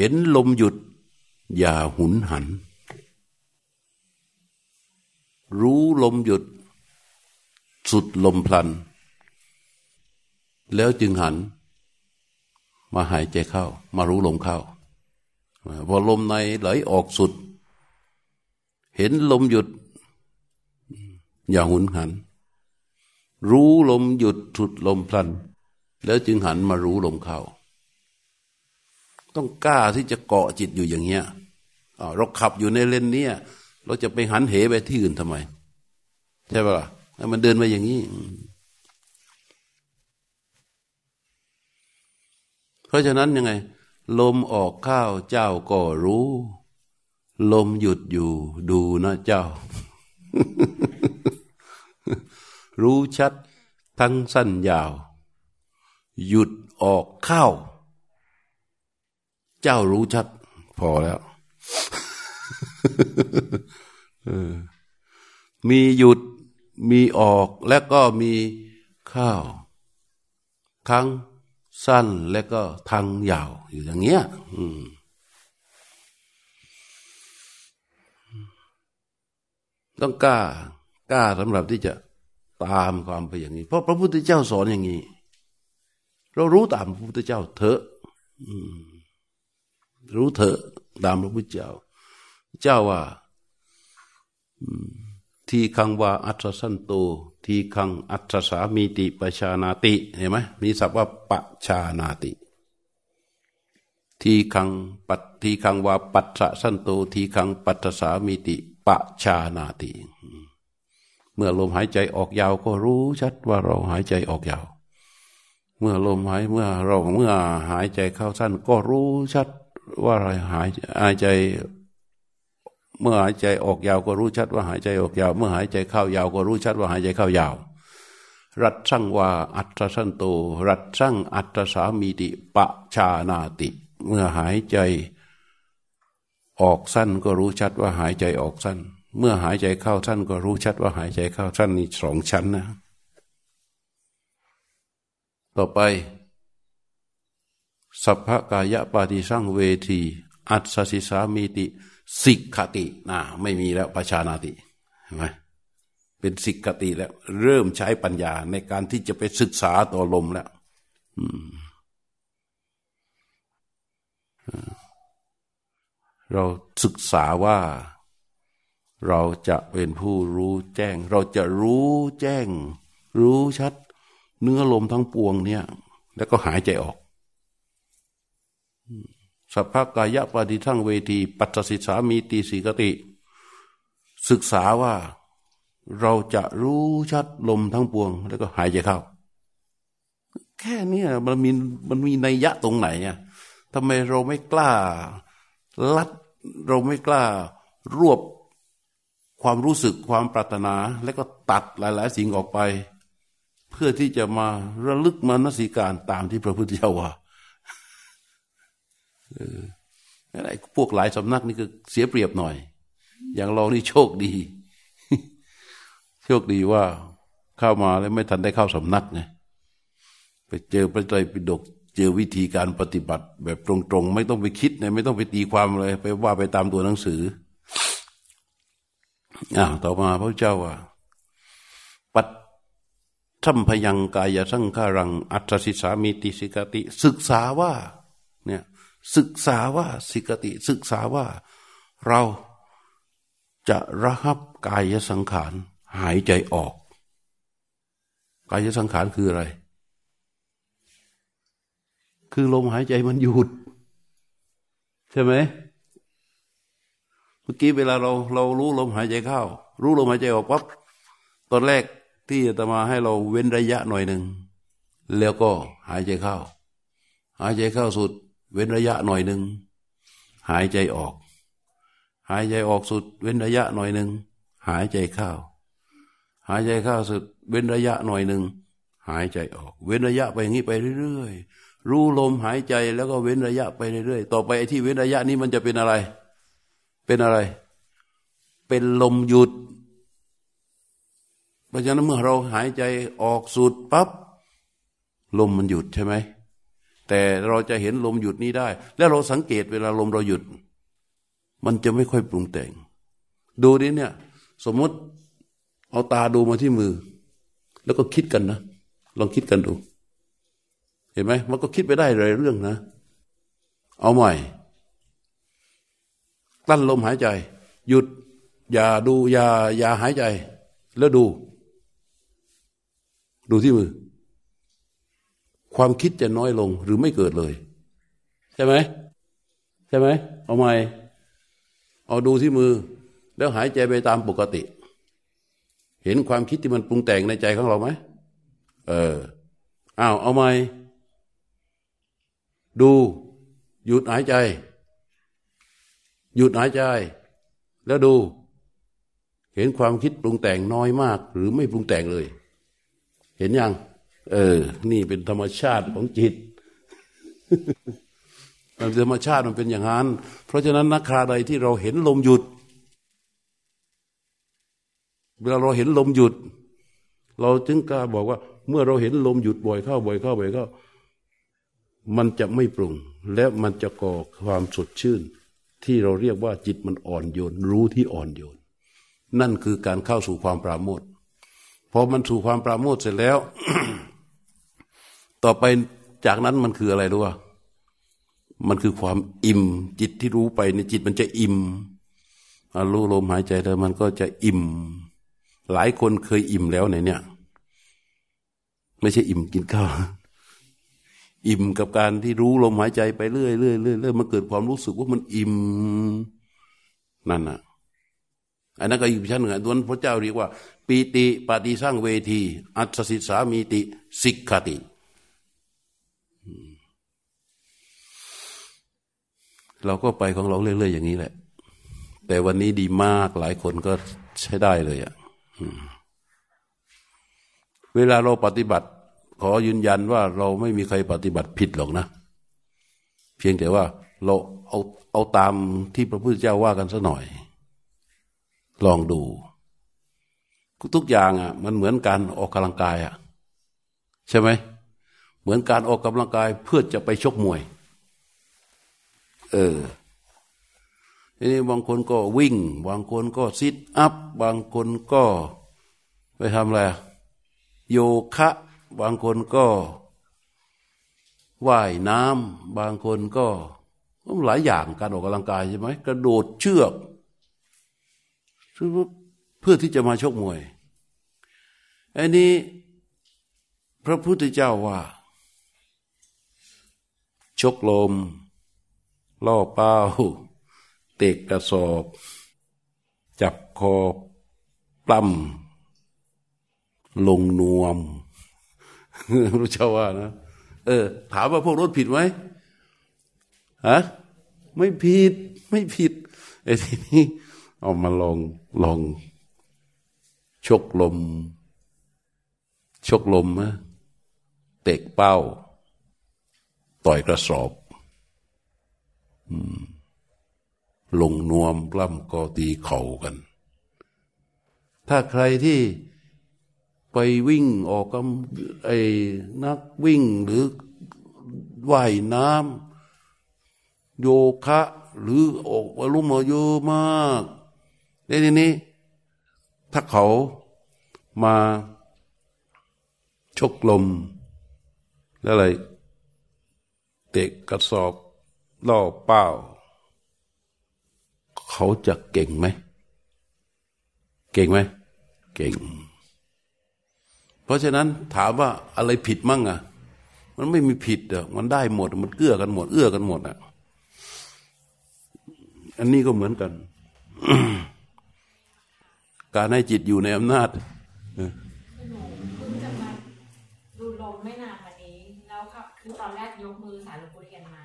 เห็นลมหยุด อย่าหุนหัน รู้ลมหยุด สุดลมพลัน แล้วจึงหัน มาหายใจเข้า มารู้ลมเข้า พอลมในไหลออกสุด เห็นลมหยุด อย่าหุนหัน รู้ลมหยุดสุดลมพลัน แล้วจึงหันมารู้ลมเข้า ต้องกล้าที่จะเกาะจิตอยู่อย่างเงี้ยเราขับอยู่ในเลนนี้เราจะไปหันเหไปที่อื่นทำไม ใช่ปะล่ะมันเดินไปอย่างนี้ เพราะฉะนั้นยังไง ลมออกข้าวเจ้าก็รู้ ลมหยุดอยู่ ดูนะเจ้า รู้ชัดทั้งสั้นยาว หยุดออกเข้า เจ้ารู้ชัด พอแล้วมีหยุดมีออกและก็มีข้าว ทั้งสั้นและก็ทั้งยาว อยู่อย่างเงี้ยต้องกล้ากล้าสำหรับที่จะตามความไปอย่างนี้ เพราะพระพุทธเจ้าสอนอย่างนี้ เรารู้ตามพระพุทธเจ้าเถอะ รู้เถอะตามพระพุทธเจ้า เจ้าว่าทีคังว่าอัตสันโตทีคังอัตสามีติปชานาติเห็นไหมมีศัพท์ว่าปชานาติ ทีคังปัตทีคังว่าปัตสันโตทีคังปัตสามีติปชานาติ เมื่อลมหายใจออกยาวก็รู้ชัดว่าเราหายใจออกยาว เมื่อลมหายเมื่อเราเมื่อหายใจเข้าสั้นก็รู้ชัด ว่าเราหายหายใจ เมื่อหายใจออกยาวก็รู้ชัดว่าหายใจออกยาว เมื่อหายใจเข้ายาวก็รู้ชัดว่าหายใจเข้ายาว รัดสั่งว่าอัตสันโต รัดสั่งอัตสามีติปะชานาติ เมื่อหายใจออกสั้นก็รู้ชัดว่าหายใจออกสั้น เมื่อหายใจเข้าท่านก็รู้ชัดว่าหายใจเข้าท่านนี่สองชั้นนะ ต่อไป สัพพกายะปาฏิสังเวที อัตสิสามีติ สิกขตินะไม่มีแล้วปชานาติเห็นไหมเป็นสิกขติแล้ว เริ่มใช้ปัญญาในการที่จะไปศึกษาต่อลมแล้วเราศึกษาว่าเราจะเป็นผู้รู้แจ้ง เราจะรู้แจ้ง รู้ชัด เนื้อลมทั้งปวงเนี่ย แล้วก็หายใจออก สัพพกายะปฏิทั้งเวที ปัจสิสามีตีสีกติ ศึกษาว่าเราจะรู้ชัดลมทั้งปวง แล้วก็หายใจเข้า แค่นี้มันมีมันมีนัยยะตรงไหนอะทำไมเราไม่กล้า ลัดเราไม่กล้ารวบความรู้สึกความปรารถนา แล้วก็ตัดหลาย ๆ สิ่งออกไป เพื่อที่จะมาระลึกมานสิการตามที่พระพุทธเจ้าว่า อะไรพวกหลายสำนักนี่ก็เสียเปรียบหน่อย อย่างเรานี่โชคดี โชคดีว่าเข้ามาแล้วไม่ทันได้เข้าสำนักไงไปเจอพระไตรปิฎกเจอวิธีการปฏิบัติ แบบตรงๆ ไม่ต้องไปคิดนะไม่ต้องไปตีความเลย ไปว่าไปตามตัวหนังสืออ่าต่อมาพระเจ้าว่า ปัดทัมพยังกายสังขารัง อัตสิสามีติสิกติ ศึกษาว่า ศึกษาว่าสิกติศึกษาว่าเราจะระหับกายสังขารหายใจออก กายสังขารคืออะไร คือลมหายใจมันหยุด ใช่ไหมเมื่อกี้เวลาเราเรารู้ลมหายใจเข้า รู้ลมหายใจออกปั๊บตอนแรกที่จะมาให้เราเว้นระยะหน่อยหนึ่งแล้วก็หายใจเข้า หายใจเข้าสุด เว้นระยะหน่อยหนึ่งหายใจออก หายใจออกสุด เว้นระยะหน่อยหนึ่งหายใจเข้าหายใจเข้าสุด เว้นระยะหน่อยหนึ่งหายใจออก เว้นระยะไปอย่างนี้ไปเรื่อยๆรู้ลมหายใจแล้วก็เว้นระยะไปเรื่อยๆต่อไปไอ้ที่เว้นระยะนี้มันจะเป็นอะไร เป็นอะไร เป็นลมหยุดเพราะฉะนั้นเมื่อเราหายใจออกสุดปับ๊บลมมันหยุดใช่ไหม แต่เราจะเห็นลมหยุดนี้ได้ แล้วเราสังเกตเวลาลมเราหยุด มันจะไม่ค่อยปรุงแต่ง ดูนี้เนี่ย สมมติเอาตาดูมาที่มือ แล้วก็คิดกันนะ ลองคิดกันดู เห็นไหมมันก็คิดไปได้หลายเรื่องนะ เอาใหม่ตั้นลมหายใจ หยุด อย่าดูอย่าอย่าหายใจ แล้วดู ดูที่มือ ความคิดจะน้อยลงหรือไม่เกิดเลย ใช่ไหมใช่ไหมเอาใหม่เอาดูที่มือ แล้วหายใจไปตามปกติ เห็นความคิดที่มันปรุงแต่งในใจของเราไหมเอออ้าวเอาใหม่ดูหยุดหายใจ หยุดหายใจ แล้วดู เห็นความคิดปรุงแต่งน้อยมาก หรือไม่ปรุงแต่งเลย เห็นยัง เออ นี่เป็นธรรมชาติของจิตธรรมชาติมันเป็นอย่างนั้น เพราะฉะนั้นนักคราใดที่เราเห็นลมหยุด เวลาเราเห็นลมหยุด เราจึงกล้าบอกว่า เมื่อเราเห็นลมหยุดบ่อยเข้าบ่อยเข้าบ่อยเข้า มันจะไม่ปรุง และมันจะก่อความสดชื่น ที่เราเรียกว่าจิตมันอ่อนโยน รู้ที่อ่อนโยน นั่นคือการเข้าสู่ความปราโมทพอมันสู่ความปราโมทเสร็จแล้ว ต่อไปจากนั้นมันคืออะไรรู้ว่ามันคือความอิ่ม จิตที่รู้ไปในจิตมันจะอิ่มรู้ลมหายใจแล้วมันก็จะอิ่ม หลายคนเคยอิ่มแล้วในเนี่ย ไม่ใช่อิ่มกินข้าวอิ่มกับการที่รู้ลมหายใจไปเรื่อยเรื่อยเรื่อยเรื่อยมันเกิดความรู้สึกว่ามันอิ่มนั่นน่ะอันนั้นก็อีกชั้นหนึ่งตัวนั้นพระเจ้าเรียกว่าปีติปฏิสร้างเวที อัศสิสามีติสิกขติ เราก็ไปของเราเรื่อยๆอย่างนี้แหละ แต่วันนี้ดีมากหลายคนก็ใช้ได้เลยอะ่ะเวลาเราปฏิบัติ ขอยืนยันว่าเราไม่มีใครปฏิบัติผิดหรอกนะ เพียงแต่ว่าเราเอาเอาตามที่พระพุทธเจ้าว่ากันสัหน่อย ลองดู ทุกอย่างอะ มันเหมือนการออกกำลังกายอะ ใช่ไหมเหมือนการออกกำลังกายเพื่อจะไปชกมวย เออทีนี้บางคนก็วิ่ง บางคนก็ซิทอัพ บางคนก็ไปทำอะไรโยคะ บางคนก็ว่ายน้ำบางคนก็หลายอย่างการออกกำลังกายใช่ไหมกระโดดเชือก เพื่อที่จะมาชกมวยอันนี้พระพุทธเจ้าว่า ชกลม ล่อเป้าเตกกระสอบ จับคอปล้ำลงนวม รู้เจ้าว่านะ เออ ถามว่าพวกรถผิดไหมฮะไม่ผิด ไม่ผิดไอ้ทีนี้เอามาลองลอง ชกลม ชกลมนะเตะเป้า ต่อยกระสอบ ลงนวมปล้ำกอตีเข่ากัน ถ้าใครที่ไปวิ่งออกกับไอ้นักวิ่งหรือว่ายน้ำโยคะ หรือออกวลุ่มเยอะมากในทีนี้ ถ้าเขามาชกลม แล้วอะไร เตะกระสอบ ล่อเป้า เขาจะเก่งไหม เก่งไหม เก่ง เพราะฉะนั้นถามว่าอะไรผิดมั่งอะ มันไม่มีผิดอะมันได้หมด มันเกื้อกันหมด เอื้อกันหมดอะ อันนี้ก็เหมือนกัน การให้จิตอยู่ในอำนาจหนูเพิ่งจะมาดูลมไม่นานวันนี้ แล้วครับ คือตอนแรกยกมือสายหลวงปู่เทียนมา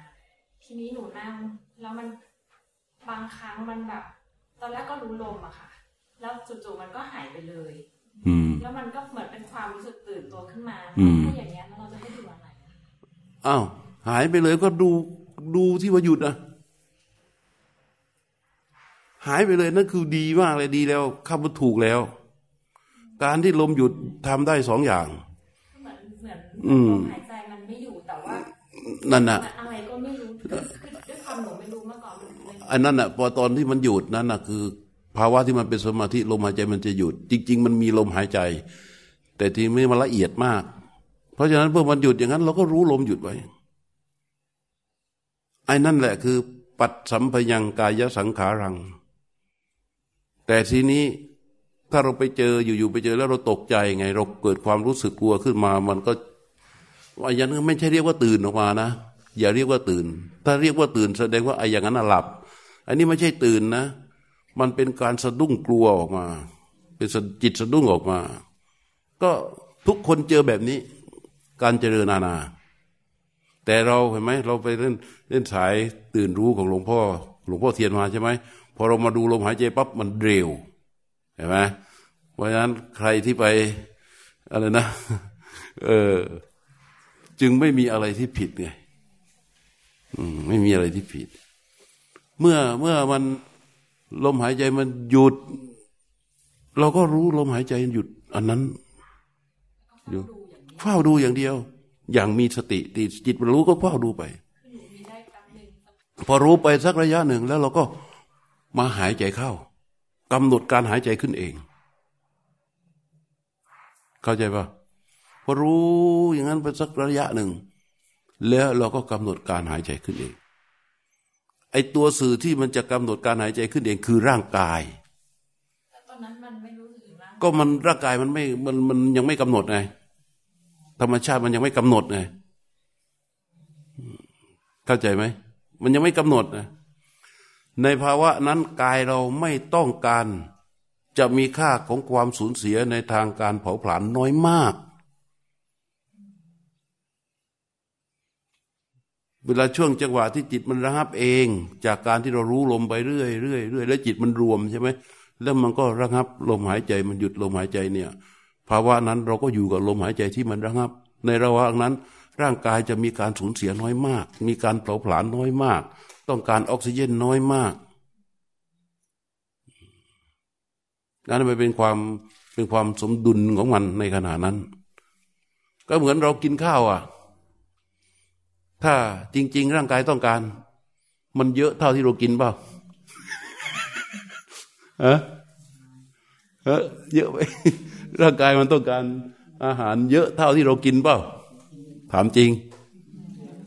ที นี้หนูนั่ง แล้วมันบางครั้งมันแบบ ตอนแรกก็รู้ลมอะค่ะ แล้วจู่ๆมันก็หายไปเลยแล้วมันก็เหมือนเป็นความรู้สึกตื่นตัวขึ้นมาถ้าอย่างเงี้ยเราจะให้ดูอะไรอ้าวหายไปเลยก็ดูดูที่ว่าหยุดอะหายไปเลยนั่นคือดีมากเลยดีแล้วข้าพถูกแล้ว การที่ลมหยุดทำได้สองอย่างเหมือนเหมือนลมหายใจมันไม่อยู่แต่ว่า นั่นน่ะอะไรก็ไม่รู้ด้วยความหนูไม่รู้มาก่อนอันนั้นน่ะพอตอนที่มันหยุดนั่นน่ะคือ ภาวะที่มันเป็นสมาธิลมหายใจมันจะหยุด จริง ๆ มันมีลมหายใจ แต่ทีไม่มันละเอียดมาก เพราะฉะนั้นเมื่อมันหยุดอย่างนั้น เราก็รู้ลมหยุดไว้ไอ้นั่นแหละคือ ปัดสัมพยังกายสังขารัง แต่ทีนี้ถ้าเราไปเจออยู่ๆไปเจอแล้วเราตกใจไง เราเกิดความรู้สึกกลัวขึ้นมา มันก็ ไอ้ยังนั้นไม่ใช่เรียกว่าตื่นออกมานะ อย่าเรียกว่าตื่น ถ้าเรียกว่าตื่นแสดงว่าไอ้อย่างนั้นหลับ อันนี้ไม่ใช่ตื่นนะ มันเป็นการสะดุ้งกลัวออกมา เป็นจิตสะดุ้งออกมา ก็ทุกคนเจอแบบนี้ การเจริญนานา แต่เราเห็นไหมเราไปเล่นเล่นสายตื่นรู้ของหลวงพ่อ หลวงพ่อเทียนมาใช่ไหมพอเรามาดูลมหายใจปั๊บมันเร็วเห็นไหมเพราะฉะนั้นใครที่ไปอะไรนะ เออ จึงไม่มีอะไรที่ผิดไงไม่มีอะไรที่ผิด เมื่อเมื่อมันลมหายใจมันหยุด เราก็รู้ลมหายใจหยุด อันนั้นอยู่เฝ้าดูอย่างเดียว อย่างมีสติติจิตมันรู้ก็เฝ้าดูไป พอรู้ไปสักระยะหนึ่งแล้วเราก็มาหายใจเข้ากำหนดการหายใจขึ้นเอง เข้าใจปะ พอรู้อย่างนั้นไปสักระยะหนึ่ง แล้วเราก็กำหนดการหายใจขึ้นเอง ไอตัวสื่อที่มันจะกำหนดการหายใจขึ้นเองคือร่างกายตอนนั้นมันไม่รู้สึกก็มันร่างกายมันไม่มันมันยังไม่กำหนดไงธรรมชาติมันยังไม่กำหนดไงเข้าใจไหมมันยังไม่กำหนดนะในภาวะนั้นกายเราไม่ต้องการจะมีค่าของความสูญเสียในทางการเผาผลาญน้อยมาก เวลาช่วงจังหวะที่จิตมันระงับเอง จากการที่เรารู้ลมไปเรื่อยเรื่อยเรื่อยแล้วจิตมันรวมใช่ไหมแล้วมันก็ระงับลมหายใจมันหยุดลมหายใจเนี่ย ภาวะนั้นเราก็อยู่กับลมหายใจที่มันระงับ ในระหว่างนั้น ร่างกายจะมีการสูญเสียน้อยมาก มีการเผาผลาญน้อยมาก ต้องการออกซิเจนน้อยมากนั่นมันเป็นความเป็นความสมดุลของมันในขณะนั้น ก็เหมือนเรากินข้าวอะ ถ้าจริง ๆ ร่างกายต้องการ มันเยอะเท่าที่เรากินเปล่าฮะเออเยอะไปร่างกายมันต้องการอาหารเยอะเท่าที่เรากินเปล่า ถามจริง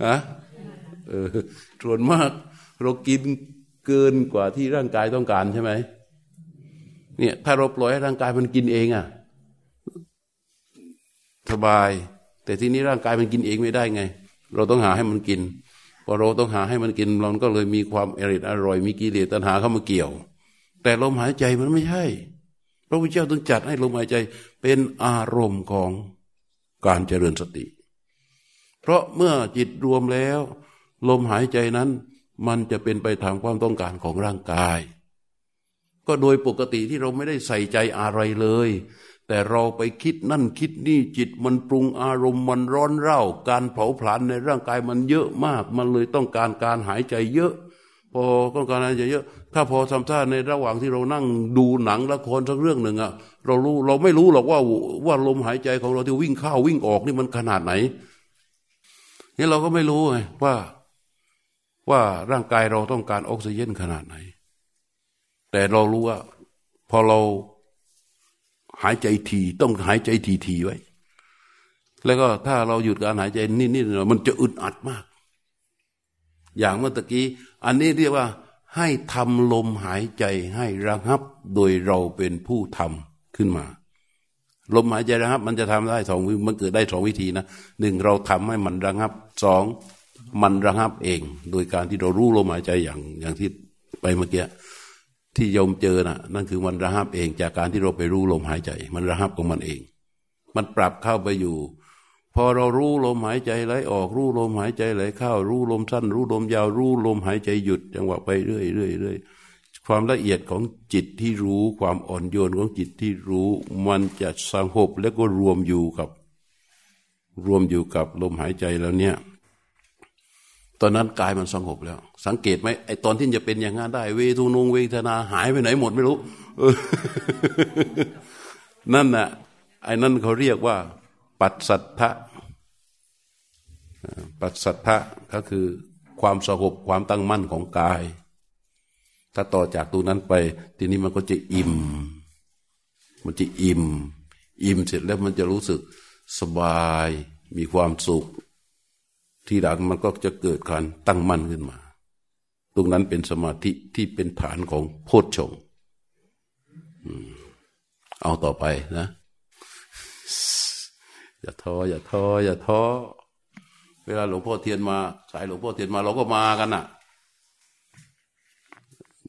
อะเออส่วนมากเรากินเกินกว่าที่ร่างกายต้องการใช่ไหมเนี่ยถ้าเราปล่อยให้ร่างกายมันกินเองอะสบาย แต่ทีนี้ร่างกายมันกินเองไม่ได้ไง เราต้องหาให้มันกินพอเราต้องหาให้มันกินเราก็เลยมีความอริดอร่อย มีกิเลสตัณหาเข้ามาเกี่ยว แต่ลมหายใจมันไม่ใช่ พระพุทธเจ้าต้องจัดให้ลมหายใจเป็นอารมณ์ของการเจริญสติ เพราะเมื่อจิตรวมแล้ว ลมหายใจนั้น มันจะเป็นไปตามความต้องการของร่างกาย ก็โดยปกติที่เราไม่ได้ใส่ใจอะไรเลย แต่เราไปคิดนั่นคิดนี่จิตมันปรุงอารมณ์มันร้อนเร่า การเผาผลาญในร่างกายมันเยอะมาก มันเลยต้องการการหายใจเยอะ พอต้องการหายใจเยอะ ถ้าพอทำท่าในระหว่างที่เรานั่งดูหนังละครสักเรื่องหนึ่งอะเรารู้เราไม่รู้หรอกว่าว่าลมหายใจของเราที่วิ่งเข้าวิ่งออกนี่มันขนาดไหนนี่เราก็ไม่รู้ไงว่าว่าร่างกายเราต้องการออกซิเจนขนาดไหน แต่เรารู้ว่าพอเรา หายใจทีต้องหายใจทีทีไว้ แล้วก็ถ้าเราหยุดการหายใจนิดนิดมันจะอึดอัดมาก อย่างเมื่อตะกี้ อันนี้เรียกว่า ให้ทำลมหายใจให้ระงับโดยเราเป็นผู้ทำขึ้นมา ลมหายใจระงับ มันจะทำได้สองมันเกิดได้สองวิธีนะหนึ่งเราทำให้มันระงับสองมันระงับเอง โดยการที่เรารู้ลมหายใจอย่างอย่างที่ไปเมื่อกี้ ที่โยมเจอนะ่ะ นั่นคือมันระหับเอง จากการที่เราไปรู้ลมหายใจ มันระหับของมันเอง มันปรับเข้าไปอยู่ พอเรารู้ลมหายใจไหลออกรู้ลมหายใจไหลเข้า รู้ลมสั้น รู้ลมยาวรู้ลมหายใจหยุดจังหวะไปเรื่อยเรื่อยเรื่อยความละเอียดของจิตที่รู้ความอ่อนโยนของจิตที่รู้ มันจะสงบแล้วก็รวมอยู่กับ รวมอยู่กับลมหายใจแล้วเนี่ย ตอนนั้นกายมันสงบแล้ว สังเกตไหมไอตอนที่จะเป็นอย่างนั้นได้ เวทุนงเวทนาหายไปไหนหมดไม่รู้นั่นน่ะไอ้นั่นเขาเรียกว่า ปัสสัทธะปัสสัทธะก็คือความสงบความตั้งมั่นของกาย ถ้าต่อจากตัวนั้นไป ทีนี้มันก็จะอิ่ม มันจะอิ่ม อิ่มเสร็จแล้วมันจะรู้สึกสบาย มีความสุข ทีหลังมันก็จะเกิดการตั้งมั่นขึ้นมา ตรงนั้นเป็นสมาธิที่เป็นฐานของโพชฌงเอาต่อไปนะ อย่าท้ออย่าท้ออย่าท้อเวลาหลวงพ่อเทียนมา สายหลวงพ่อเทียนมาเราก็มากันน่ะ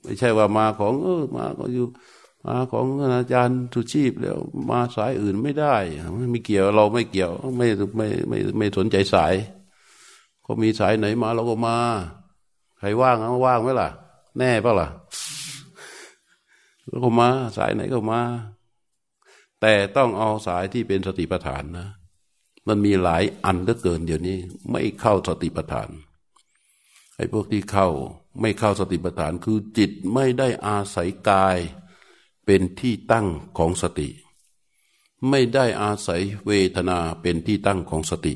ไม่ใช่ว่ามาของ เออ มาก็อยู่ มาของอาจารย์สุชีพแล้ว มาสายอื่นไม่ได้ไม่เกี่ยวเราไม่เกี่ยว ไม่ไม่ไม่ไม่สนใจสาย ก็มีสายไหนมาเราก็มา ใครว่างก็ว่างไหมล่ะ แน่ปะล่ะเราก็มาสายไหนก็มา แต่ต้องเอาสายที่เป็นสติปัฏฐานนะ มันมีหลายอันเหลือเกินเดี๋ยวนี้ ไม่เข้าสติปัฏฐานไอ้พวกที่เข้าไม่เข้าสติปัฏฐานคือจิตไม่ได้อาศัยกาย เป็นที่ตั้งของสติ ไม่ได้อาศัยเวทนาเป็นที่ตั้งของสติ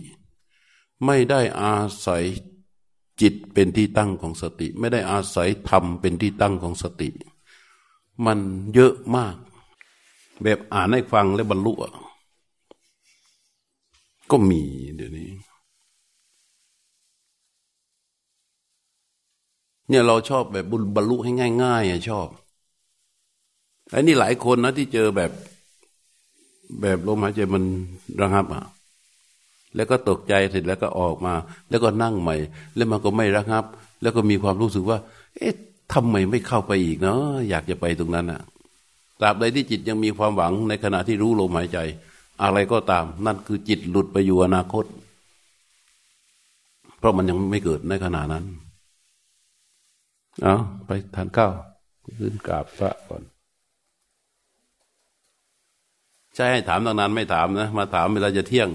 ไม่ได้อาศัยจิตเป็นที่ตั้งของสติ ไม่ได้อาศัยธรรมเป็นที่ตั้งของสติ มันเยอะมาก แบบอ่านให้ฟังและบรรลุก็มีเดี๋ยวนี้ เนี่ยเราชอบแบบบุญบรรลุให้ง่ายๆอะชอบไอ้นี่หลายคนนะที่เจอแบบแบบลมหายใจมันระงับอะ แล้วก็ตกใจเสร็จแล้วก็ออกมา แล้วก็นั่งใหม่ แล้วมันก็ไม่ระงับ แล้วก็มีความรู้สึกว่า เอ๊ะทำไมไม่เข้าไปอีกเนาะอยากจะไปตรงนั้นอะตราบใดที่จิตยังมีความหวังในขณะที่รู้ลมหายใจ อะไรก็ตาม นั่นคือจิตหลุดไปอยู่อนาคต เพราะมันยังไม่เกิดในขณะนั้นเอาไปทานข้าวขึ้นกราบพระก่อนใช่ให้ถามตั้งนานไม่ถามนะ มาถามเวลาจะเที่ยง